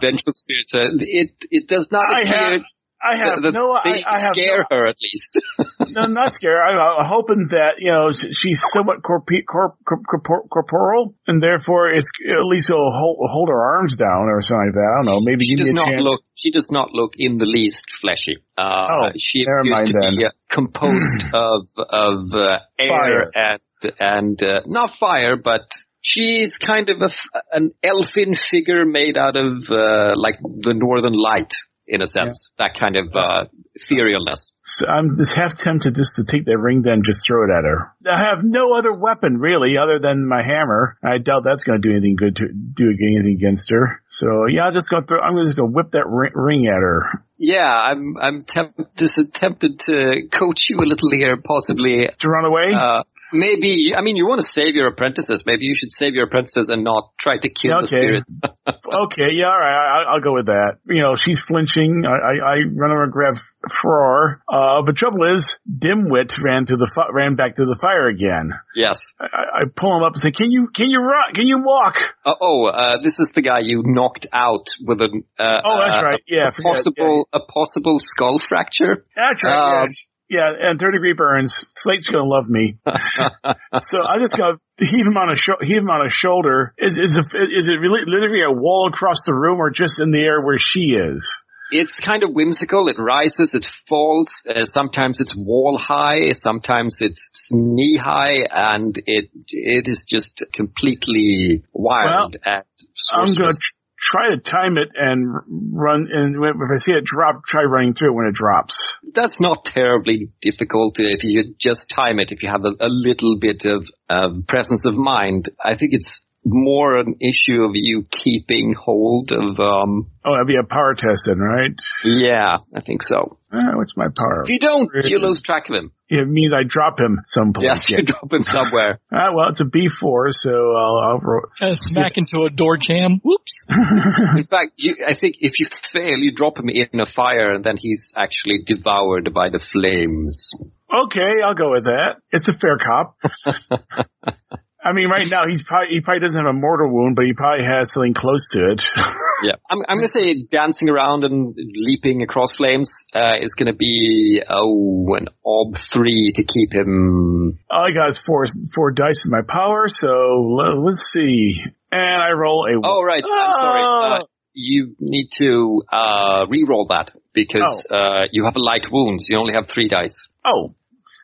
vengeful spirit. It it does not I appear have I have that no. I, I have scare no, her at least. no, I'm not scared. I, I'm hoping that you know she's somewhat corp- corp- corporal, and therefore it's at least it'll hold, hold her arms down or something like that. I don't know. Maybe she give does me a not chance. look. She does not look in the least fleshy. Uh, Oh, she never appears mind to be uh, composed of of uh, air and and uh, not fire, but. She's kind of a an elfin figure made out of uh, like the northern light, in a sense. That kind of uh, etherealness. So I'm just half tempted just to take that ring then just throw it at her. I have no other weapon really other than my hammer. I doubt that's going to do anything good to do anything against her. So yeah, I'm just going to throw, I'm just going to whip that ring, ring at her. Yeah, I'm I'm temp- just tempted to coach you a little here, possibly. To run away? Uh, maybe I mean you want to save your apprentices. Maybe you should save your apprentices and not try to kill the Okay. spirit. okay, yeah, all right, I, I'll go with that. You know, she's flinching. I, I, I run over and grab Farrar. Uh, but trouble is, Dimwit ran to the ran back to the fire again. Yes. I, I pull him up and say, "Can you can you run? Can you walk?" Uh, oh, uh, this is the guy you knocked out with an uh, Oh, that's right. Yeah, a possible a possible skull fracture. That's right. Um, yes. Yeah, and third degree burns. Slate's gonna love me. so I just gotta heave him on a sho- heave him on a shoulder. Is is the is it really literally a wall across the room or just in the air where she is? It's kind of whimsical. It rises, it falls. Uh, sometimes it's wall high, sometimes it's knee high, and it it is just completely wild and I'm gonna try to time it and run. And if I see it drop, try running through it when it drops. That's not terribly difficult if you just time it. If you have a, a little bit of um, presence of mind, I think it's more an issue of you keeping hold of. um Oh, that'd be a power test then, right? Yeah, I think so. Uh, what's my power? If you don't, you lose track of him. It means I drop him someplace. Yes, you drop him somewhere. Ah, well, it's a B4, so I'll, I'll roll. Kind of smack into a door jam. Whoops. In fact, you, I think if you fail, you drop him in a fire, and then he's actually devoured by the flames. Okay, I'll go with that. It's a fair cop. I mean, right now he's probably he probably doesn't have a mortal wound, but he probably has something close to it. Yeah, I'm, I'm going to say dancing around and leaping across flames uh, is going to be oh an ob three to keep him. All I got is four four dice in my power, so le- let's see. And I roll a. Oh right, I'm sorry. Uh, you need to uh, re-roll that because uh, you have a light wound. You only have three dice. oh,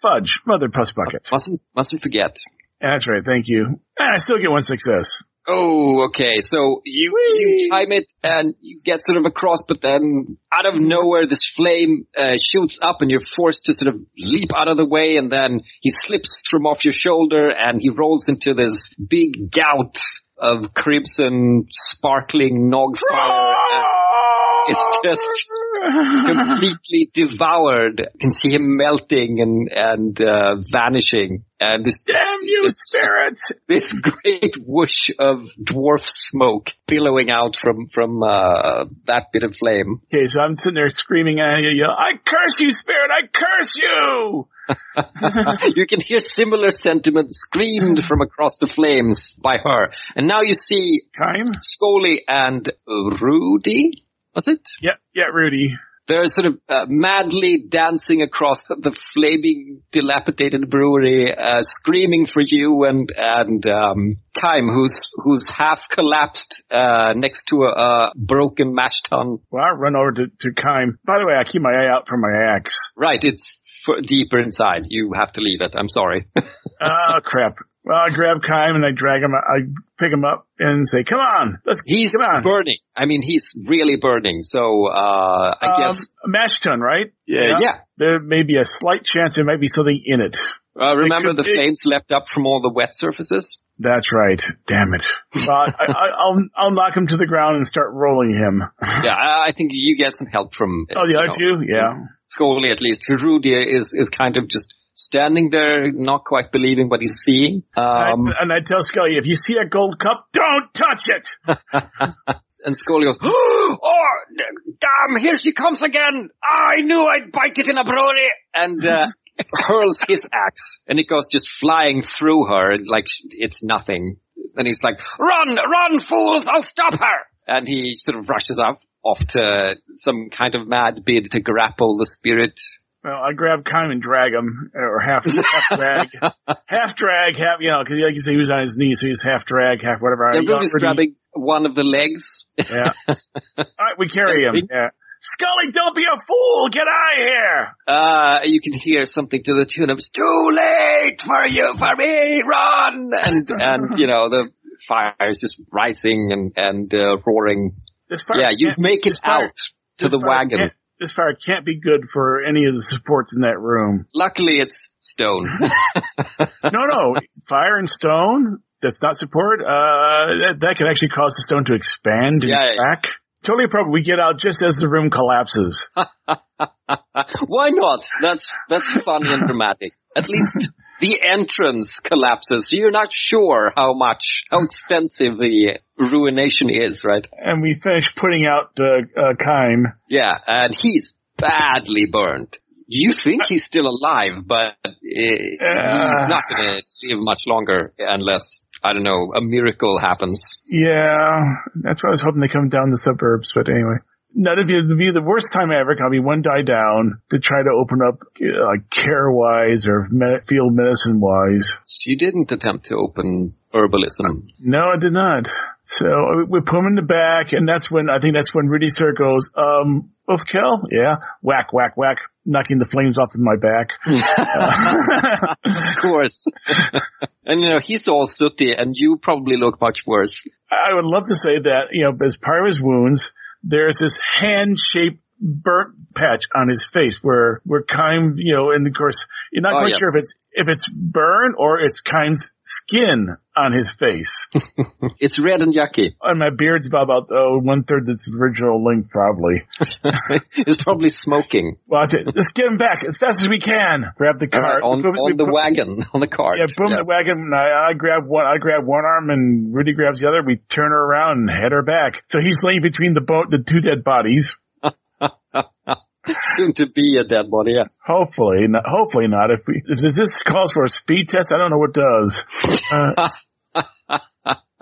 fudge, mother plus bucket. Mustn't mustn't forget. That's right. Thank you. I still get one success. Oh, okay. So you you time it and you get sort of across, but then out of nowhere, this flame uh, shoots up, and you're forced to sort of leap out of the way, and then he slips from off your shoulder, and he rolls into this big gout of crimson, sparkling nog fire. it's just completely devoured. You can see him melting and and uh, vanishing. And this damn you this, spirit! This great whoosh of dwarf smoke billowing out from from uh, that bit of flame. Okay, so I'm sitting there screaming at you. I curse you, spirit! I curse you! you can hear similar sentiment screamed from across the flames by her. And now you see Time? Scully and Rudy was it? Yeah, yeah, Rudy. They're sort of uh, madly dancing across the, the flaming, dilapidated brewery, uh, screaming for you and and um, Kaim, who's who's half collapsed uh, next to a, a, broken mash tun. Well, I run over to, to Kaim. By the way, I keep my eye out for my axe. Right, it's deeper inside. You have to leave it. I'm sorry. oh crap! Well, I grab Kaim and I drag him. I pick him up and say, "Come on, let's." He's come on. burning. I mean, he's really burning. So uh, I um, guess mash tun, right? Yeah, yeah. There may be a slight chance there might be something in it. Uh, remember the flames leapt up from all the wet surfaces? That's right. Damn it. Well, I, will I'll knock him to the ground and start rolling him. yeah, I think you get some help from. Oh, the other two, yeah. Scully at least. Rudia is is kind of just standing there, not quite believing what he's seeing. Um, and I tell Scully, if you see a gold cup, don't touch it. and Scully goes, "Oh, damn! Here she comes again! I knew I'd bite it in a brewery!" And uh, hurls his axe, and it goes just flying through her like it's nothing. And he's like, "Run, run, fools! I'll stop her!" And he sort of rushes off off to some kind of mad bid to grapple the spirit well, I grab Kaim and drag him, or half, half drag, half drag, half, you know, cause like you say, he was on his knees, so he's half drag, half whatever. Yeah, Ruby's grabbing one of the legs. yeah. Alright, we carry him. Yeah. Scully, don't be a fool! Get out of here! Uh, you can hear something to the tune of, it's too late for you, for me, run! And, and, you know, the fire is just rising and, and, uh, roaring. yeah, you make it out to the wagon this fire can't be good for any of the supports in that room. Luckily, it's stone. no, no, fire and stone. That's not support. Uh, that, that can actually cause the stone to expand and yeah, crack. Yeah. Totally appropriate. We get out just as the room collapses. Why not? That's that's funny and dramatic. At least the entrance collapses. So you're not sure how much, how extensive the ruination is, right? And we finish putting out uh, uh, Kaim. Yeah, and he's badly burned. You think he's still alive, but uh, he's not going to live much longer unless I don't know a miracle happens. Yeah, that's why I was hoping they come down the suburbs. But anyway, that'd be, be the worst time ever. I'll be one die down to try to open up uh, care wise or med- field medicine wise. You didn't attempt to open herbalism. No, I did not. So we put him in the back, and that's when I think that's when Rudy Sir goes, um, Kill, yeah, whack, whack, whack, knocking the flames off of my back. of course. and you know he's all sooty, and you probably look much worse. I would love to say that you know as part of his wounds, there's this hand-shaped burnt patch on his face where where Kaim, you know, and of course you're not oh, quite yes. sure if it's if it's burn or it's Kaim's skin on his face. it's red and yucky. And my beard's about, about oh, one third its original length, probably. it's probably smoking. Well, that's it. Let's get him back as fast as we can. Grab the cart right, on, on the wagon, on the cart. Yeah, boom yes. the wagon. I, I grab one. I grab one arm, and Rudy grabs the other. We turn her around and head her back. So he's laying between the boat, the two dead bodies. Soon to be a dead body, yeah. Hopefully, not, hopefully not. If we, if this calls for a speed test, I don't know what does. Uh,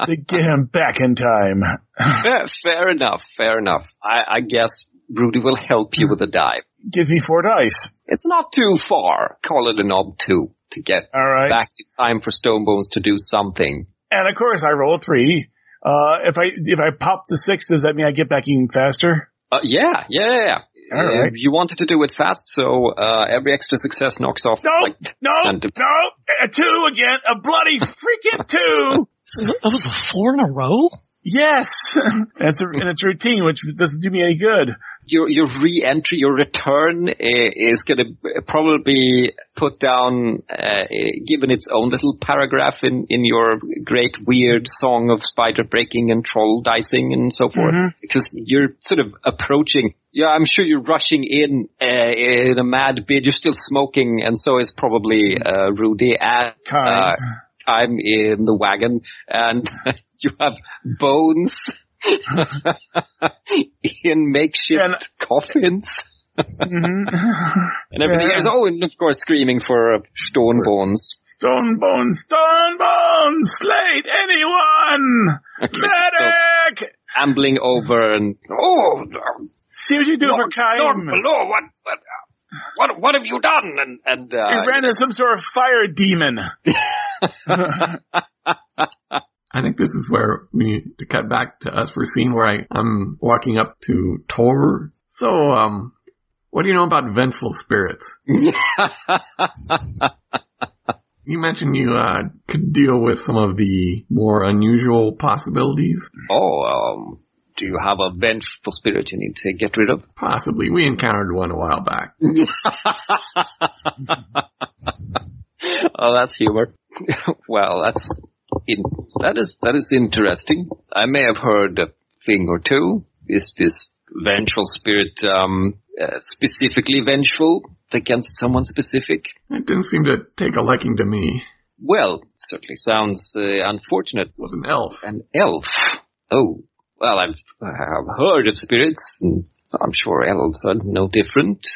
to get him back in time. fair, fair enough, fair enough. I, I guess Rudy will help you with the dive. Gives me four dice. It's not too far. Call it a knob two to get All right. back in time for Stonebones to do something. And of course, I roll a three. Uh, if I if I pop the six, does that mean I get back even faster? Uh, yeah, yeah, yeah. All right. You wanted to do it fast, so uh, every extra success knocks off. No, like, no, no, a two again, a bloody freaking two. So that was a four in a row? Yes! That's a, and it's routine, which doesn't do me any good. Your, your re-entry, your return eh, is going to probably be put down, uh, given its own little paragraph in, in your great weird song of spider breaking and troll dicing and so forth. Mhm. Because you're sort of approaching, yeah, I'm sure you're rushing in, uh, in a mad bid. You're still smoking and so is probably, uh, Rudy and, I'm in the wagon and you have bones in makeshift And- coffins Mhm. and everything Yeah. else. Oh, and of course screaming for uh, stone bones. Stone bones, stone bones, slate anyone! so Medic! ambling over and oh, See what you do for. Lord below, what, what, what, what have you done? And and He uh, ran into some sort of fire demon. I think this is where we need to cut back to us for a scene where I, I'm walking up to Tor. So, um, what do you know about vengeful spirits? You mentioned you uh, could deal with some of the more unusual possibilities. oh, um, do you have a vengeful spirit you need to get rid of? Possibly. We encountered one a while back. oh, that's humor. well, that's in, that is that is interesting. I may have heard a thing or two. Is this vengeful spirit um, uh, specifically vengeful against someone specific? It didn't seem to take a liking to me. Well, certainly sounds uh, unfortunate. It was an elf. An elf. Oh, well, I've, I've heard of spirits, and I'm sure elves are no different.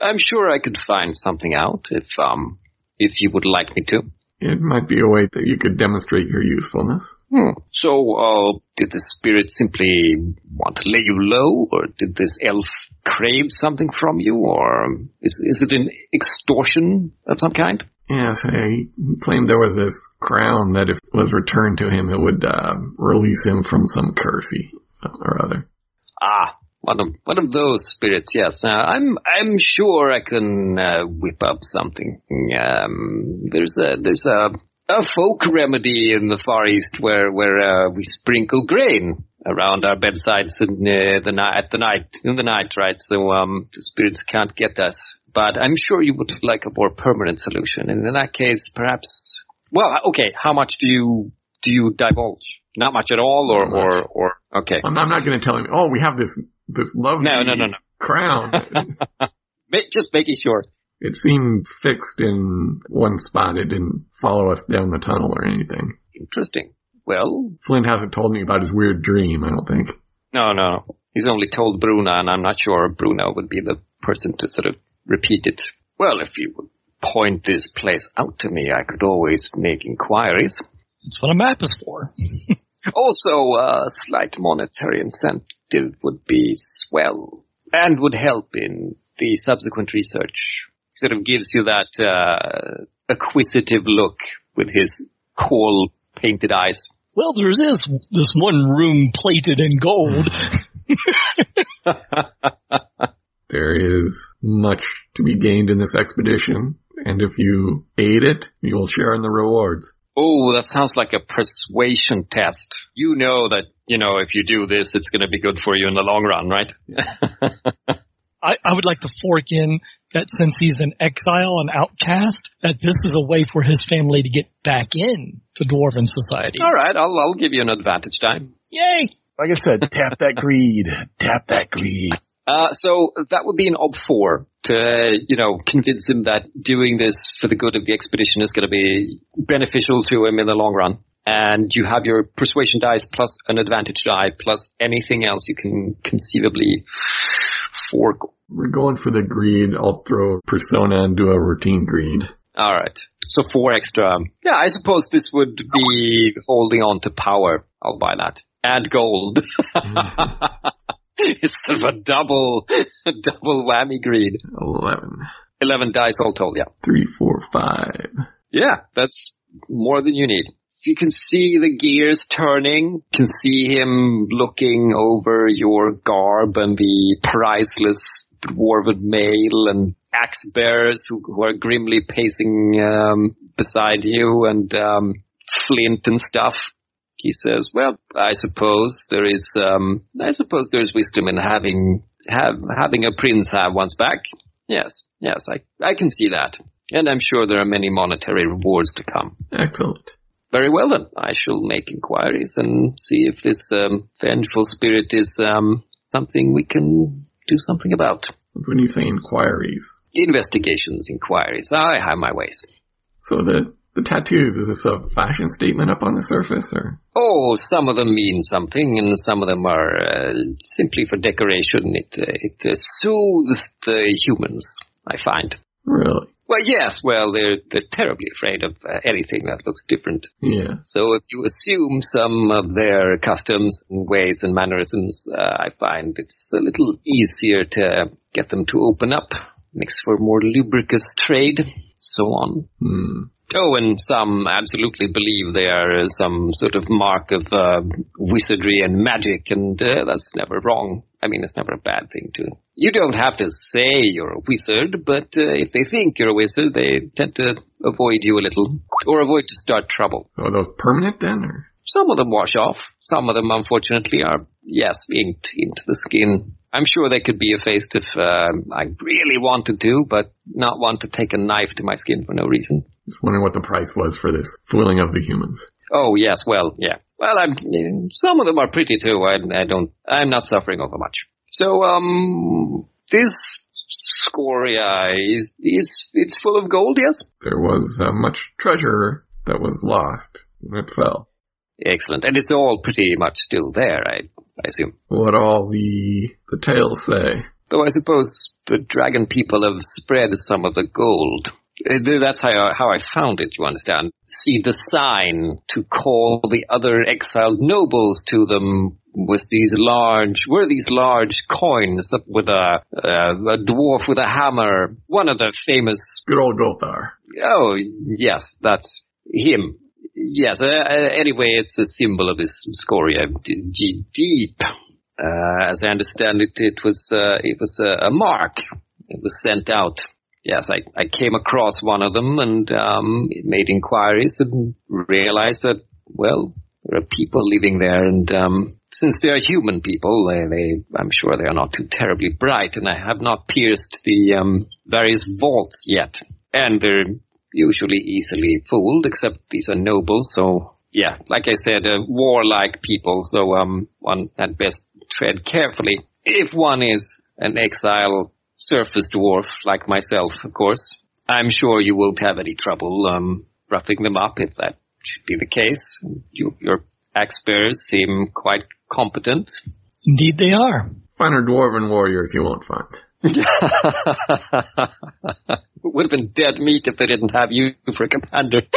I'm sure I could find something out if um if you would like me to. It might be a way that you could demonstrate your usefulness. Hmm. So, uh, did the spirit simply want to lay you low, or did this elf crave something from you, or is is it an extortion of some kind? Yes, he claimed there was this crown that if was returned to him, it would uh, release him from some curse or other. Ah, one of one of those spirits. Yes, uh, I'm I'm sure I can uh, whip up something. Um, there's a there's a a folk remedy in the Far East where where uh, we sprinkle grain around our bedsides in uh, the night at the night in the night, right? So um, the spirits can't get us. But I'm sure you would like a more permanent solution. And in that case, perhaps. Well, okay. How much do you do you divulge? Not much at all, or or or okay. I'm, I'm not going to tell him. Oh, we have this this lovely No, no, no, no. crown. Ma- Just making sure. it seemed fixed in one spot. It didn't follow us down the tunnel or anything. Interesting. Well, Flynn hasn't told me about his weird dream. I don't think. no, no. He's only told Bruna, and I'm not sure Bruna would be the person to sort of repeat it. Well, if you would point this place out to me, I could always make inquiries. That's what a map is for. Also, a slight monetary incentive would be swell and would help in the subsequent research. Sort of gives you that uh, acquisitive look with his coal painted eyes. Well, there's this this one room plated in gold. There is much to be gained in this expedition, and if you aid it, you will share in the rewards. Oh, that sounds like a persuasion test. You know that, you know, if you do this, it's going to be good for you in the long run, right? I, I would like to fork in that since he's an exile, an outcast, that this is a way for his family to get back in to dwarven society. All right, I'll, I'll give you an advantage time. Yay! Like I said, tap that greed. Tap that greed. Uh, so that would be an ob four to, you know, convince him that doing this for the good of the expedition is going to be beneficial to him in the long run. And you have your persuasion dice plus an advantage die plus anything else you can conceivably fork. We're going for the greed. I'll throw persona and do a routine greed. All right. So four extra. Yeah, I suppose this would be holding on to power. I'll buy that. And gold. it's sort of a double, a double whammy greed. Eleven. 11 dice all told, yeah. Three, four, five. Yeah, that's more than you need. You can see the gears turning, can see him looking over your garb and the priceless dwarven mail and axe bearers who, who are grimly pacing um, beside you and um, flint and stuff. He says, "Well, I suppose there is, um, I suppose there is wisdom in having have having a prince have one's back. Yes, yes, I I can see that, and I'm sure there are many monetary rewards to come." Excellent. Very well then, I shall make inquiries and see if this um, vengeful spirit is um, something we can do something about. When you say inquiries, Investigations, inquiries. I have my ways. so the the tattoos is this a fashion statement up on the surface, or Oh, some of them mean something, and some of them are uh, simply for decoration. It uh, it uh, soothes the humans. I find. really? Well, yes. Well, they're they're terribly afraid of uh, anything that looks different. Yeah. So if you assume some of their customs and ways and mannerisms, uh, I find it's a little easier to get them to open up. Makes for more lubricous trade. So on. Hmm. Oh, and some absolutely believe they are uh, some sort of mark of uh, wizardry and magic, and uh, that's never wrong. I mean, it's never a bad thing to. You don't have to say you're a wizard, but uh, if they think you're a wizard, they tend to avoid you a little, or avoid to start trouble. Are those permanent then, or Some of them wash off. Some of them, unfortunately, are, yes, inked into the skin. I'm sure they could be effaced if um I really wanted to, but not want to take a knife to my skin for no reason. Just wondering what the price was for this fooling of the humans? Oh yes, well, yeah. Well, I'm some of them are pretty too. I, I don't. I'm not suffering over much. So, um, this scoria is is it's full of gold. Yes. There was uh, much treasure that was lost when it fell. Excellent, and it's all pretty much still there. I I assume. What all the the tales say? Though I suppose the dragon people have spread some of the gold. Uh, That's how I, how I found it, you understand. See, the sign to call the other exiled nobles to them was these large, were these large coins up with a, uh, a dwarf with a hammer. One of the famous, Good old Gothar. oh, yes, that's him. Yes, uh, uh, anyway, it's a symbol of his scoria, d- deep. Uh, as I understand it, it was, uh, it was a mark. It was sent out. Yes, I, I came across one of them and, um, made inquiries and realized that, well, there are people living there and, um, since they are human people, they, they, I'm sure they are not too terribly bright and I have not pierced the, um, various vaults yet. And they're usually easily fooled, except these are nobles, so yeah, like I said, uh, warlike people, so um, one had best tread carefully. If one is an exile surface dwarf like myself, of course, I'm sure you won't have any trouble um, roughing them up if that should be the case. You, your axe bearers seem quite competent. Indeed they are. Finer dwarven warrior if you won't find. Would have been dead meat if they didn't have you for a commander.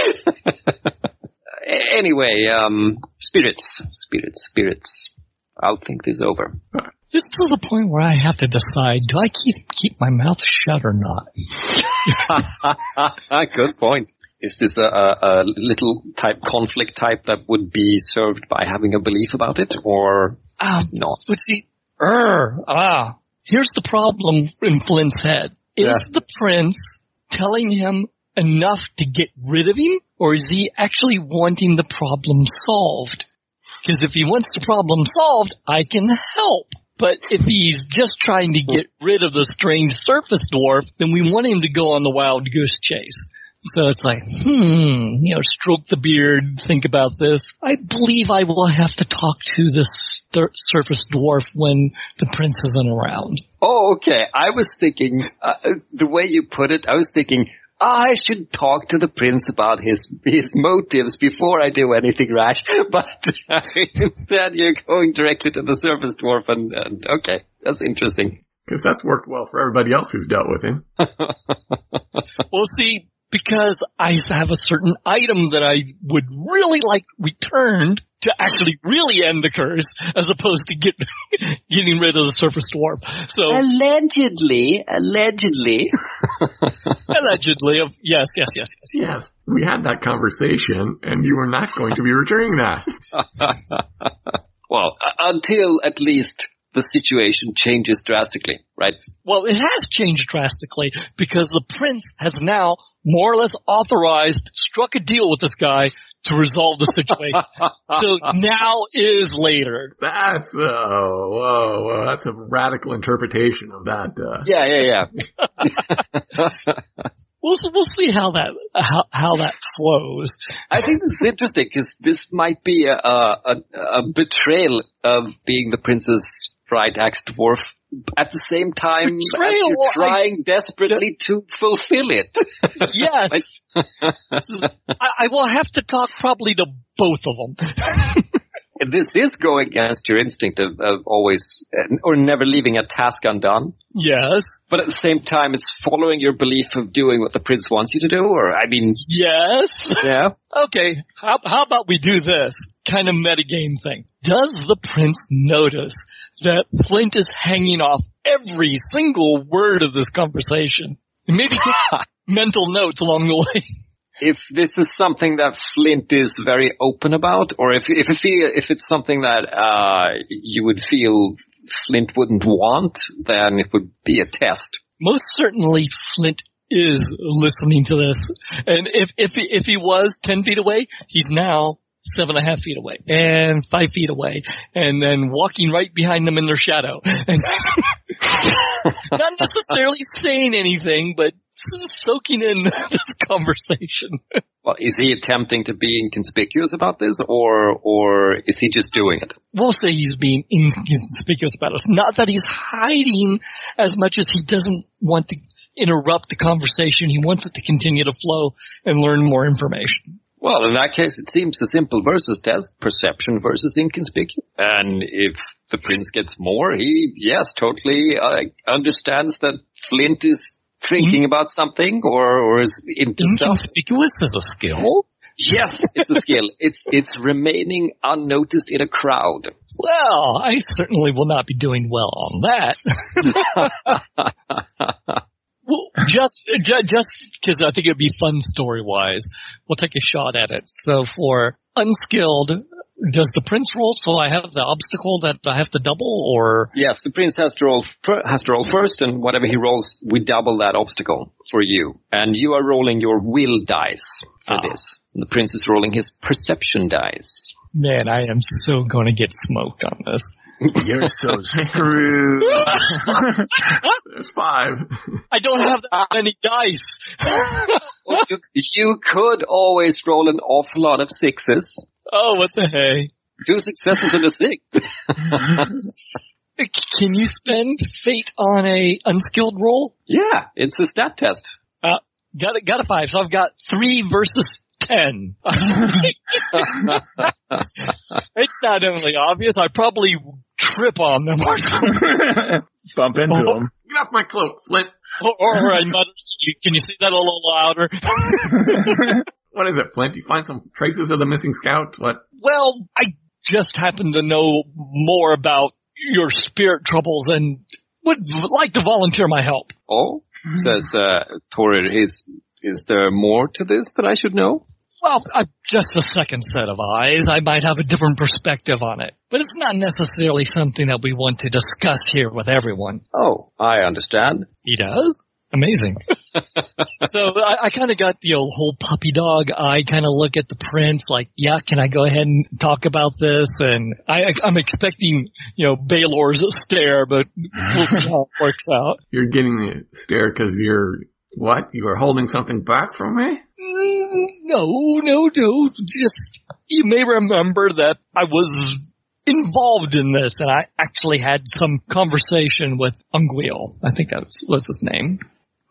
Anyway, um, spirits, spirits, spirits. I'll think this over. This is the point where I have to decide, do I keep, keep my mouth shut or not? Good point. Is this a, a, a little type conflict type that would be served by having a belief about it, or Um, not? But see, er, ah, here's the problem in Flint's head. Is Yeah. the prince telling him enough to get rid of him, or is he actually wanting the problem solved? Because if he wants the problem solved, I can help. But if he's just trying to get rid of the strange surface dwarf, then we want him to go on the wild goose chase. So it's like, hmm, you know, stroke the beard, think about this. I believe I will have to talk to this surface dwarf when the prince isn't around. Oh, okay. I was thinking, uh, the way you put it, I was thinking, I should talk to the prince about his his motives before I do anything rash. But instead, you're going directly to the surface dwarf, and, and okay, that's interesting. Because that's worked well for everybody else who's dealt with him. Well, see, because I have a certain item that I would really like returned to actually really end the curse, as opposed to get getting rid of the surface dwarf. So Allegedly, allegedly. allegedly, yes, yes, yes, yes, yes. Yes. We had that conversation, and you were not going to be returning that. well, uh, until at least the situation changes drastically, right? Well, it has changed drastically because the prince has now more or less authorized, struck a deal with this guy to resolve the situation. so now is later. That's uh, whoa, whoa, that's a radical interpretation of that. Uh. Yeah, yeah, yeah. we'll we'll see how that how how that flows. I think this is interesting because this might be a, a a betrayal of being the princess bright axe dwarf at the same time you're trying I, desperately to fulfill it. yes. I, I, will have to talk probably to both of them. this is going against your instinct of, of always uh, or never leaving a task undone. Yes. But at the same time, it's following your belief of doing what the prince wants you to do, or I mean. Yes. Yeah. okay. How, how about we do this kind of metagame thing? Does the prince notice that Flint is hanging off every single word of this conversation? maybe take mental notes along the way if this is something that Flint is very open about, or if if it feel, if it's something that uh, you would feel Flint wouldn't want, then it would be a test. Most certainly, Flint is listening to this, and if if if he was ten feet away, he's now seven and a half feet away and five feet away and then walking right behind them in their shadow. Not necessarily saying anything, but soaking in this conversation. Well, is he attempting to be inconspicuous about this or, or is he just doing it? We'll say he's being inconspicuous about it. Not that he's hiding as much as he doesn't want to interrupt the conversation. He wants it to continue to flow and learn more information. Well, in that case, it seems a simple versus test, perception versus inconspicuous. And if the prince gets more, he, yes, totally uh, understands that Flint is thinking mm-hmm. about something or, or is into Inconspicuous stuff. is a skill? Yes, it's a skill. It's, it's remaining unnoticed in a crowd. Well, I certainly will not be doing well on that. Well, just just because I think it'd be fun story wise, we'll take a shot at it. So for unskilled, does the prince roll? So I have the obstacle that I have to double, or yes, the prince has to roll has to roll first, and whatever he rolls, we double that obstacle for you. And you are rolling your will dice for ah. this. The prince is rolling his perception dice. Man, I am so going to get smoked on this. You're so screwed. There's five. I don't have that many dice. well, you, you, could always roll an awful lot of sixes. Oh, what the hey? Two successes and a six. Can you spend fate on a unskilled roll? Yeah, it's a stat test. Uh, got it, got a five. So I've got three versus ten. it's not only obvious. I probably trip on them or something. Bump into oh. them. Get off my cloak, Flint. Or, or I mutter, can you say that a little louder? what is it, Flint? You find some traces of the missing scout? What? Well, I just happen to know more about your spirit troubles and would like to volunteer my help. Oh, says uh, Torir. Is is there more to this that I should know? Well, uh, just a second set of eyes. I might have a different perspective on it. But it's not necessarily something that we want to discuss here with everyone. Oh, I understand. He does? Amazing. so I, I kind of got the old whole puppy dog eye kind of look at the prince, like, yeah, can I go ahead and talk about this? And I, I'm expecting, you know, Baylor's stare, but we'll see how it works out. You're getting the stare because you're what? You are holding something back from me? No, no, no. Just, you may remember that I was involved in this and I actually had some conversation with Unguil. I think that was, was his name.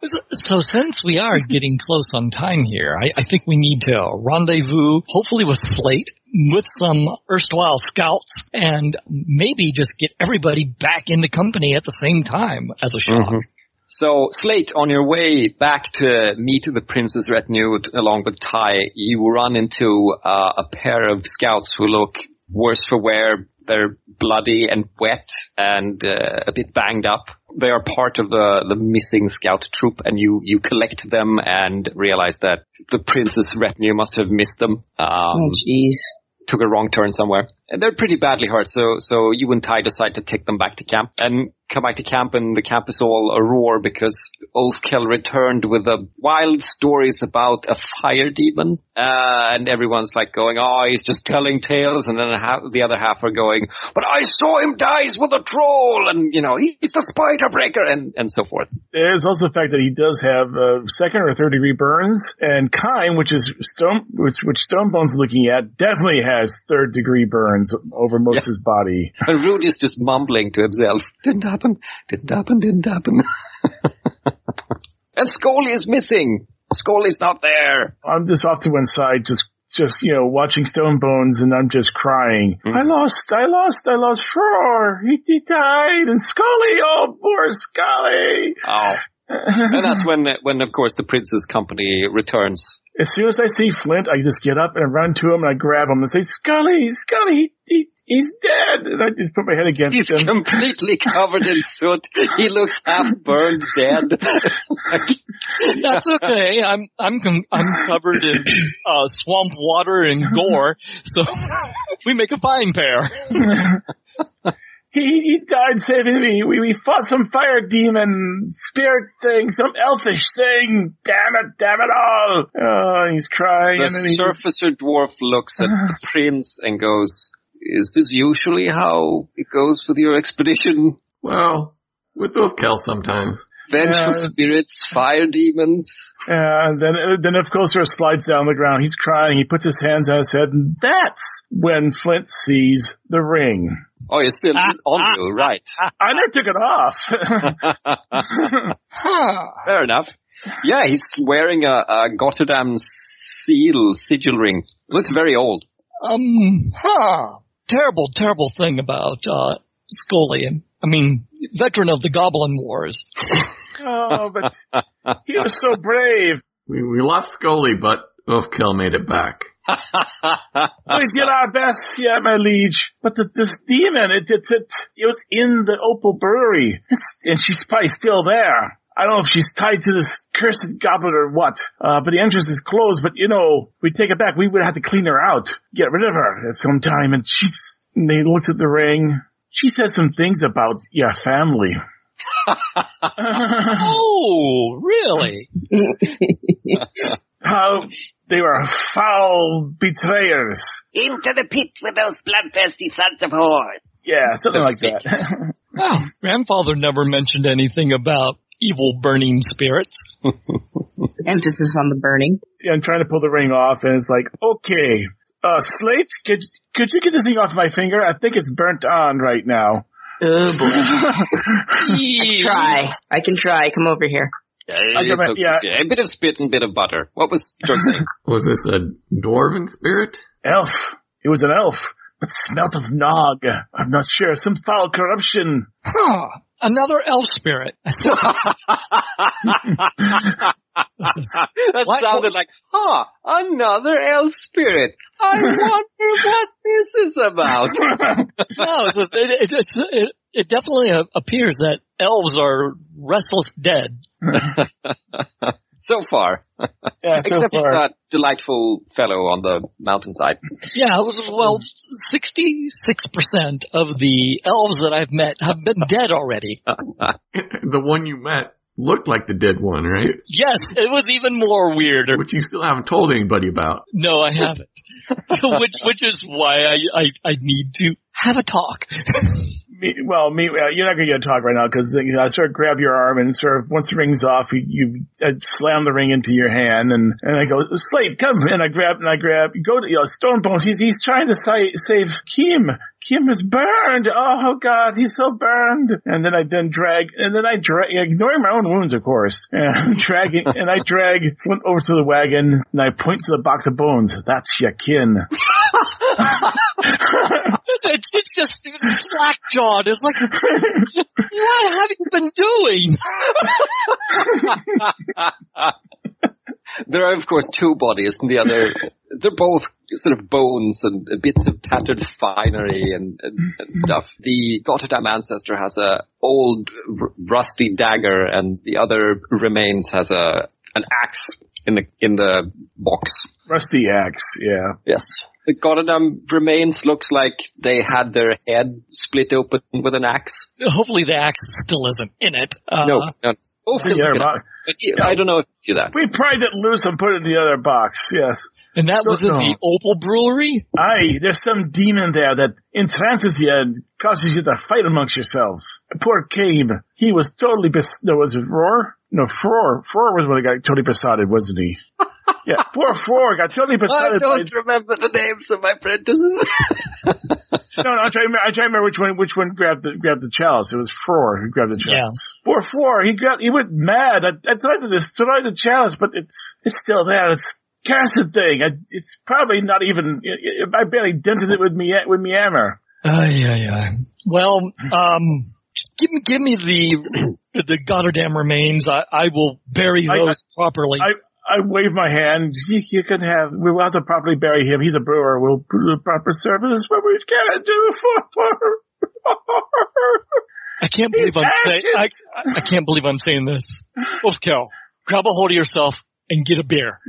So since we are getting close on time here, I, I, think we need to rendezvous, hopefully with Slate, with some erstwhile scouts, and maybe just get everybody back in the company at the same time as a shot. Mm-hmm. So, Slate, on your way back to meet the prince's retinue along with Ty, you run into uh, a pair of scouts who look worse for wear. They're bloody and wet and uh, a bit banged up. They are part of the, the missing scout troop and you, you collect them and realize that the prince's retinue must have missed them. Um, oh, jeez took a wrong turn somewhere. And they're pretty badly hurt, so so you and Ty decide to take them back to camp. And come back to camp, and the camp is all a roar because Ulfkill returned with the wild stories about a fire demon, uh, and everyone's like going, "Oh, he's just telling tales," and then the other half are going, "But I saw him dies with a troll," and you know, he's the spider breaker, and and so forth. There's also the fact that he does have uh, second or third degree burns, and Kime, which is stone, which which Stonebone's looking at, definitely has third degree burns over most yeah. his body. And Rudy's just mumbling to himself, "Didn't happen, didn't happen, didn't happen." and Scully is missing. Scully's not there. I'm just off to one side, just just you know watching Stone Bones, and I'm just crying. Mm-hmm. I lost, I lost, I lost Fror. He, he died, and Scully. Oh, poor Scully. Oh. and that's when, when of course the Prince's company returns. As soon as I see Flint, I just get up and I run to him and I grab him and say, Scully, Scully, he, he's dead. And I just put my head against he's him. He's completely covered in soot. He looks half burned dead. That's okay. I'm, I'm, I'm covered in, uh, swamp water and gore. So we make a fine pair. He, he died saving me. We, we fought some fire demon, spirit thing, some elfish thing. Damn it, damn it all. Oh, he's crying. The and surfacer dwarf looks at the prince and goes, is this usually how it goes with your expedition? Well, with those Kel sometimes. Vengeful uh, spirits, fire demons. Yeah, and then, then of course there slides down the ground. He's crying. He puts his hands on his head and that's when Flint sees the ring. Oh, you're still ah, on ah, you, right. I never took it off. Fair enough. Yeah, he's wearing a, a Gotterdam seal, sigil ring. Looks very old. Um, huh. Terrible, terrible thing about, uh, Scully. I mean, veteran of the Goblin Wars. oh, but he was so brave. We, we lost Scully, but Ulfkill made it back we did our best, yeah, my liege. But the, this demon, it, it, it, it was in the Opal Brewery. It's, and she's probably still there. I don't know if she's tied to this cursed goblet or what, uh, but the entrance is closed, but you know, we take it back, we would have to clean her out, get rid of her at some time, and she's, and he looks at the ring. She says some things about your family. oh, really? How they were foul betrayers. Into the pit with those bloodthirsty sons of whores. Yeah, something like that. well, grandfather never mentioned anything about evil burning spirits. Emphasis on the burning. Yeah, I'm trying to pull the ring off and it's like, okay, uh, Slates, could, could you get this thing off my finger? I think it's burnt on right now. Oh boy. I can try. I can try. Come over here. Yeah, a, yeah. a bit of spit and a bit of butter. What was George saying? was this a dwarven spirit? Elf. It was an elf, but smelt of nog. I'm not sure. Some foul corruption. Huh. Another elf spirit. that what? sounded like, huh, another elf spirit. I wonder what this is about. no, it's, just, it, it, it, it definitely appears that elves are restless dead. so far. Yeah, so Except far. that delightful fellow on the mountainside. Yeah, it was, well, 66% of the elves that I've met have been dead already. the one you met looked like the dead one, right? Yes, it was even more weird. Which you still haven't told anybody about. No, I haven't. which, which is why I, I, I need to have a talk me, well, me, you're not going to get a talk right now because you know, I sort of grab your arm and sort of once the ring's off, you, you slam the ring into your hand and, and I go, Slate, come. And I grab, and I grab, go to, you know, Stonebones. He's, he's trying to say, save Kim. Kim is burned. Oh God, he's so burned. And then I then drag, and then I drag, ignoring my own wounds, of course, and I'm dragging, and I drag Flint over to the wagon and I point to the box of bones. That's your kin. it's, it's just slack jawed. It's like, what have you been doing? there are, of course, two bodies, and the other, they're both sort of bones and bits of tattered finery and, and, and stuff. The Gotterdam ancestor has a old r- rusty dagger, and the other remains has a an axe in the in the box. Rusty axe, yeah. Yes the Gotterdam remains looks like they had their head split open with an axe. Hopefully the axe still isn't in it. Uh, no, no, Oh, The other box. But he- I don't know if you do that. We pried it loose and put it in the other box. Yes. And that was in No. the Opal Brewery? Aye, there's some demon there that entrances you uh, and causes you to fight amongst yourselves. Poor Cabe, he was totally bes- there was it Roar? No, Fror. Fror was when he got totally besotted, wasn't he? yeah, poor Fror got totally I besotted. by- don't remember the names of my apprentices. No, no, I'm trying, to remember- I'm trying to remember which one, which one grabbed the, grabbed the chalice. It was Fror who grabbed the chalice. Poor Fror, he got, he went mad. I, I tried to destroy the chalice, but it's, it's still there. It's, cast the thing. I, it's probably not even, I barely dented it with me, with me hammer. Ay, ay, ay. Well, um, give me, give me the, the Gotterdam remains. I, I will bury I- those properly. I, I wave my hand. You, you can have, we'll have to properly bury him. He's a brewer. We'll do proper service, but we can't do for, I can't He's believe I'm saying, I. I can't believe I'm saying this. Ulfkill, grab a hold of yourself and get a beer.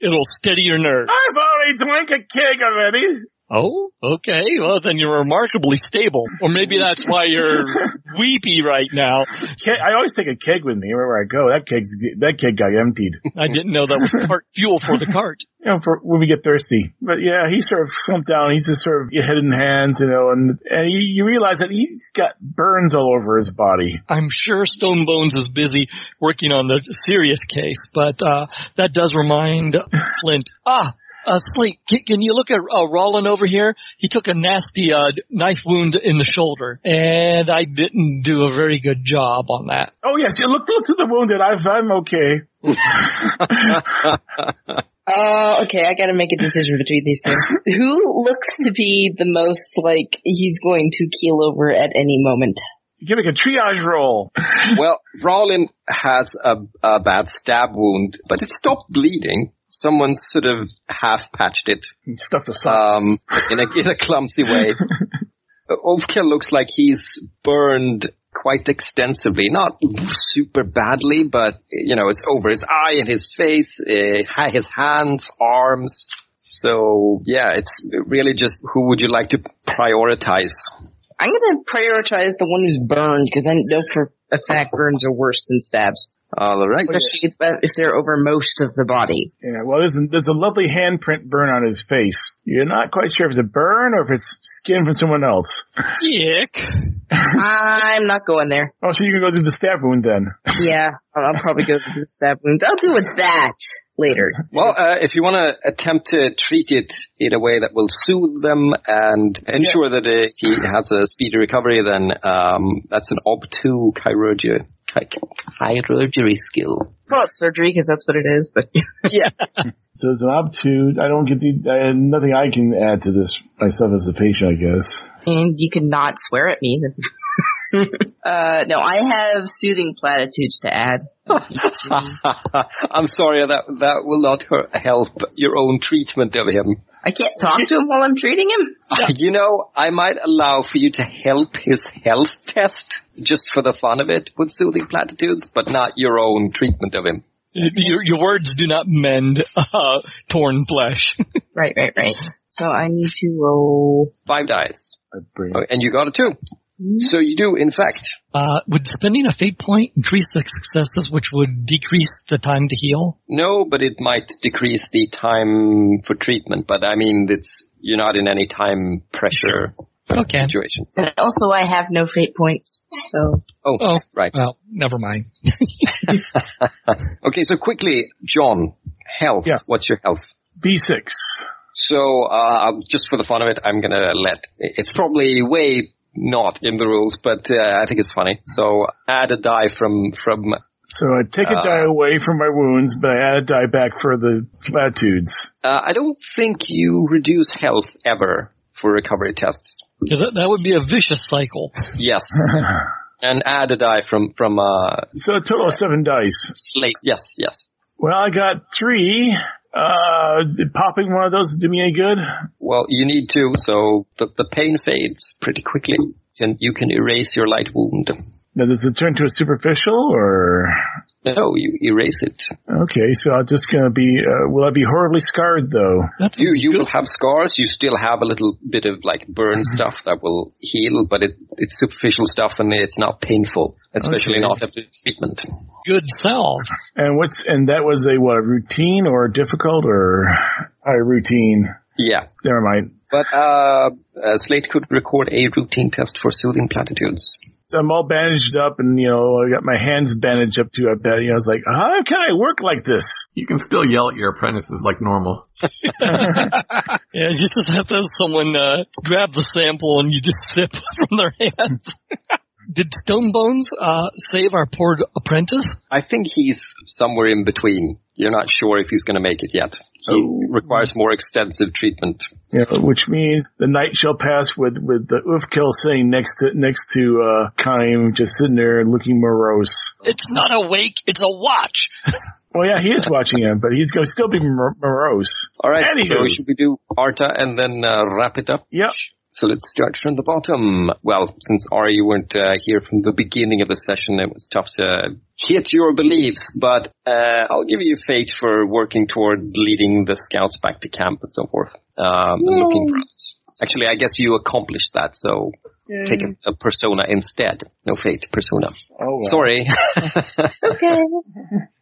It'll steady your nerves. I've already drank a keg already. Oh, okay. Well, then you're remarkably stable. Or maybe that's why you're weepy right now. I always take a keg with me wherever I go. That keg's, that keg got emptied. I didn't know that was cart fuel for the cart. you know, for when we get thirsty. But yeah, he sort of slumped down. He's just sort of head in hands, you know, and and you, you realize that he's got burns all over his body. I'm sure Stone Bones is busy working on the serious case, but uh, that does remind Flint. Ah, uh, Slate, can, can you look at uh, Rawlin over here? He took a nasty uh, knife wound in the shoulder, and I didn't do a very good job on that. Oh yes, you look look to the wounded. I've, I'm okay. Uh, okay, I gotta make a decision between these two. Who looks to be the most like he's going to keel over at any moment? You can make a triage roll. well, Rawlin has a, a bad stab wound, but it stopped bleeding. Someone sort of half patched it Stuff to sock. um, in a in a clumsy way. Ulfkill looks like he's burned quite extensively, not super badly, but you know, it's over his eye and his face, uh, his hands, arms. So yeah, it's really just who would you like to prioritize? I'm gonna prioritize the one who's burned because I know for a fact burns are worse than stabs, All right. especially if, if they're over most of the body. yeah. Well, there's a, there's a lovely handprint burn on his face. You're not quite sure if it's a burn or if it's skin from someone else. Yick. I'm not going there. Oh, so you can go do the stab wound then. Yeah, I'll, I'll probably go to the stab wound. I'll deal with that later. Well, uh, if you want to attempt to treat it in a way that will soothe them and ensure that uh, he has a speedy recovery, then um, that's an ob2 chirurgy, chi- chirurgery skill. Call it surgery because that's what it is, but Yeah. So it's an obtuse. I don't get the, I, nothing I can add to this myself as the patient, I guess. and you can not swear at me. uh, no, I have soothing platitudes to add. I'm sorry, that that will not her- help your own treatment of him. I can't talk to him while I'm treating him. You know, I might allow for you to help his health test just for the fun of it with soothing platitudes, but not your own treatment of him. Your, your words do not mend uh, torn flesh. Right, right, right. So I need to roll. Five dice. Oh, And you got a two. So you do, in fact. Uh, would spending a fate point increase the successes, which would decrease the time to heal? No, but it might decrease the time for treatment. But I mean, it's you're not in any time pressure Okay. situation. And also I have no fate points, so. Oh, Oh. right. Well, never mind. Okay, so quickly, John, health. Yeah. What's your health? B6. So, uh, just for the fun of it, I'm gonna let, it's probably way not in the rules, but, uh, I think it's funny. So, add a die from, from, So I take a die away from my wounds, but I add a die back for the platitudes. uh, I don't think you reduce health ever for recovery tests. Because that, that would be a vicious cycle. Yes. and add a die from, from, uh, So a total of seven dice. slate. Yes, yes. Well, I got three. Uh, popping one of those do me any good? Well, you need to, so the, the pain fades pretty quickly, and you can erase your light wound. Now, does it turn to a superficial or? No, you erase it. Okay, so I'm just gonna be, uh, will I be horribly scarred though? That's You you good. will have scars. You still have a little bit of like burn stuff that will heal, but it it's superficial stuff and it's not painful, especially Okay. not after treatment. good salve. And what's, and that was a what, routine or difficult or a routine? Yeah, Never mind. but uh, uh, Slate could record a routine test for soothing platitudes. So I'm all bandaged up and, you know, I got my hands bandaged up to a bed. You know, I was like, how can I work like this? You can still yell at your apprentices like normal. Yeah, you just have to have someone uh, grab the sample and you just sip from their hands. Did Stonebones uh, save our poor apprentice? I think he's somewhere in between. You're not sure if he's going to make it yet. He Oh. requires more extensive treatment. You know, which means the night shall pass with, with the Ulfkill sitting next to, next to, uh, Kaim just sitting there looking morose. It's not a wake, it's a watch. Well, yeah, he is watching him, but he's going to still be morose. All right, Anywho. so should we do Arta and then uh, wrap it up? Yep. So let's start from the bottom. Well, since Ari, you weren't uh, here from the beginning of the session, it was tough to hit your beliefs, but uh, I'll give you fate for working toward leading the scouts back to camp and so forth, um, and looking for others. Actually, I guess you accomplished that, so take a, a persona instead. No fate, persona. Oh. Sorry. Okay.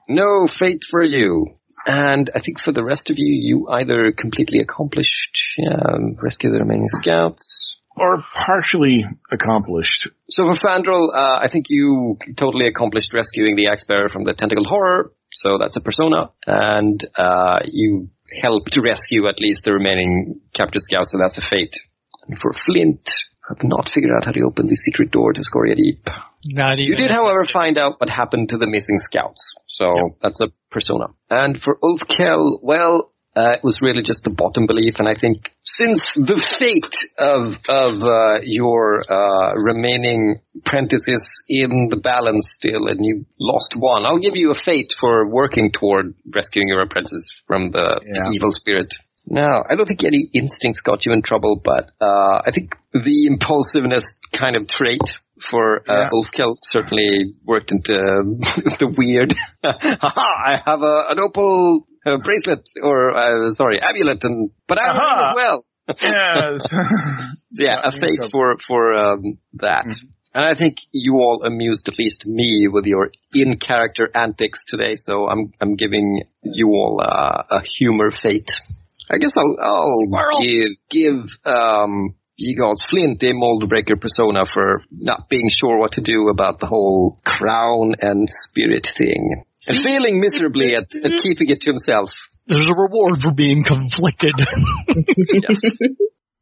no fate for you. And I think for the rest of you, you either completely accomplished, um, rescue the remaining scouts. Or partially accomplished. So for Fandral, uh, I think you totally accomplished rescuing the axe bearer from the tentacle horror. So that's a persona. And, uh, you helped to rescue at least the remaining captured scouts. So that's a fate. And for Flint, have not figured out how to open the secret door to Scoria Deep. Not even. You did, however, find out what happened to the missing scouts. So that's a persona. And for Ulfkill, well, uh, it was really just the bottom belief. And I think since the fate of, of, uh, your, uh, remaining apprentices in the balance still and you lost one, I'll give you a fate for working toward rescuing your apprentices from the, the Yeah. evil spirit. No, I don't think any instincts got you in trouble, but uh, I think the impulsiveness kind of trait for uh, Yeah. Ulfkill certainly worked into the weird. Haha, I have a, an opal uh, bracelet, or uh, sorry, amulet, and but I have a ring Aha. as well. Yes. So yeah, a in fate for for um, that. And I think you all amused at least me with your in-character antics today. So I'm I'm giving you all uh, a humor fate. I guess I'll I'll Squirrel. give give um you gods Flint a mold breaker persona for not being sure what to do about the whole crown and spirit thing. And failing miserably at, at keeping it to himself. There's a reward for being conflicted. Yes.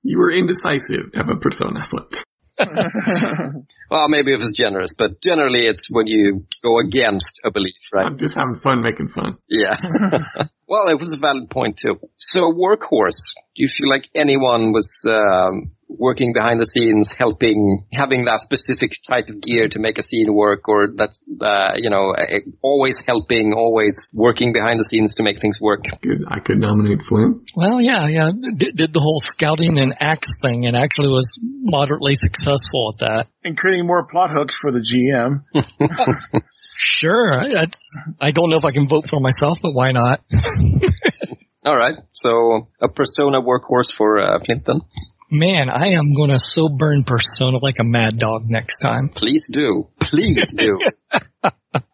You were indecisive. Have a persona flip. Well, maybe it was generous, but generally it's when you go against a belief, right? I'm just having fun making fun. Yeah. Well, it was a valid point too. So, workhorse. Do you feel like anyone was um, working behind the scenes, helping, having that specific type of gear to make a scene work, or that's uh, you know uh, always helping, always working behind the scenes to make things work? Good. I could nominate Flint. well, yeah, yeah. Did, did the whole scouting and axe thing and actually was moderately successful at that. And creating more plot hooks for the GM. Sure. I, I, just- I don't know if I can vote for myself, but why not? All right. So, a persona workhorse for uh, Clinton. Man, I am gonna so burn Persona like a mad dog next time. Please do. Please do.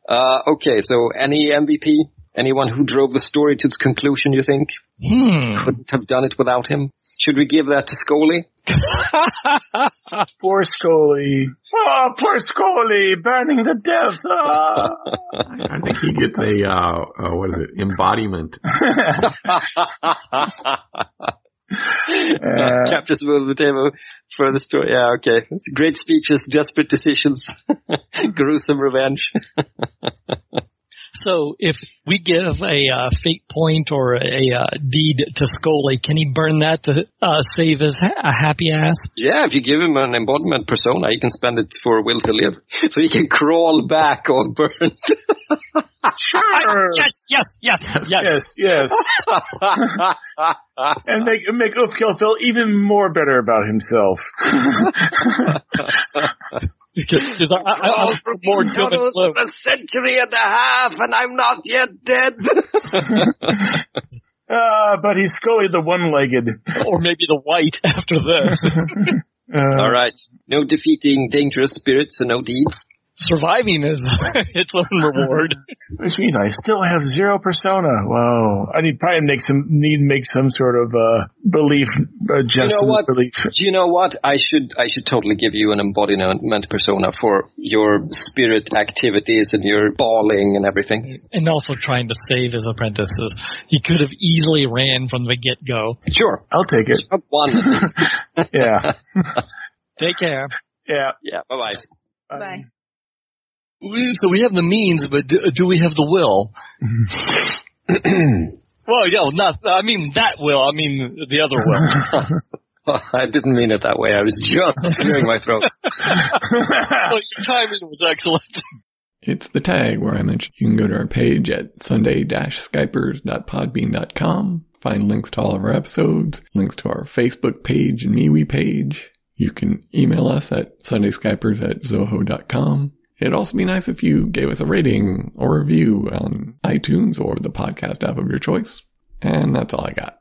uh, okay. So, any MVP? Anyone who drove the story to its conclusion? You think? Hmm. couldn't have done it without him. Should we give that to Scully? Poor Scully. Oh, poor Scully, burning to death. Ah. I think he gets a, uh, uh, what is it, embodiment. Uh, Chapters above the table for the story. Yeah, okay. It's great speeches, desperate decisions, gruesome revenge. So if we give a uh, fate point or a uh, deed to Scully, can he burn that to uh, save his ha- a happy ass? yeah, if you give him an embodiment persona, he can spend it for will to live. So he can crawl back all burnt. sure. Yes, yes, yes, yes. Yes, yes. and make make Ulfkill feel even more better about himself. Because I, I, I was more Dylan Close. for a century and a half, and I'm not yet dead. Uh, but he's Scully the one-legged. or maybe the white after this. Uh, All right. No defeating dangerous spirits and no deeds. Surviving is its own reward. Which means I still have zero persona. Wow. I need probably make some need to make some sort of uh belief adjustment what? belief. Do you know what? I should I should totally give you an embodiment persona for your spirit activities and your bawling and everything. and also trying to save his apprentices. He could have easily ran from the get-go. Sure. I'll take it. One. Yeah. Take care. yeah. yeah. Bye bye. Bye. We- So we have the means, but do, do we have the will? well, yeah, not, I mean that will, I mean the other will. I didn't mean it that way. I was just clearing my throat. oh, your timing was excellent. It's the tag where I mentioned you can go to our page at sunday-skypers.podbean.com, find links to all of our episodes, links to our Facebook page and MeWe page. You can email us at sundayskypers at zoho.com. It'd also be nice if you gave us a rating or review on iTunes or the podcast app of your choice. And that's all I got.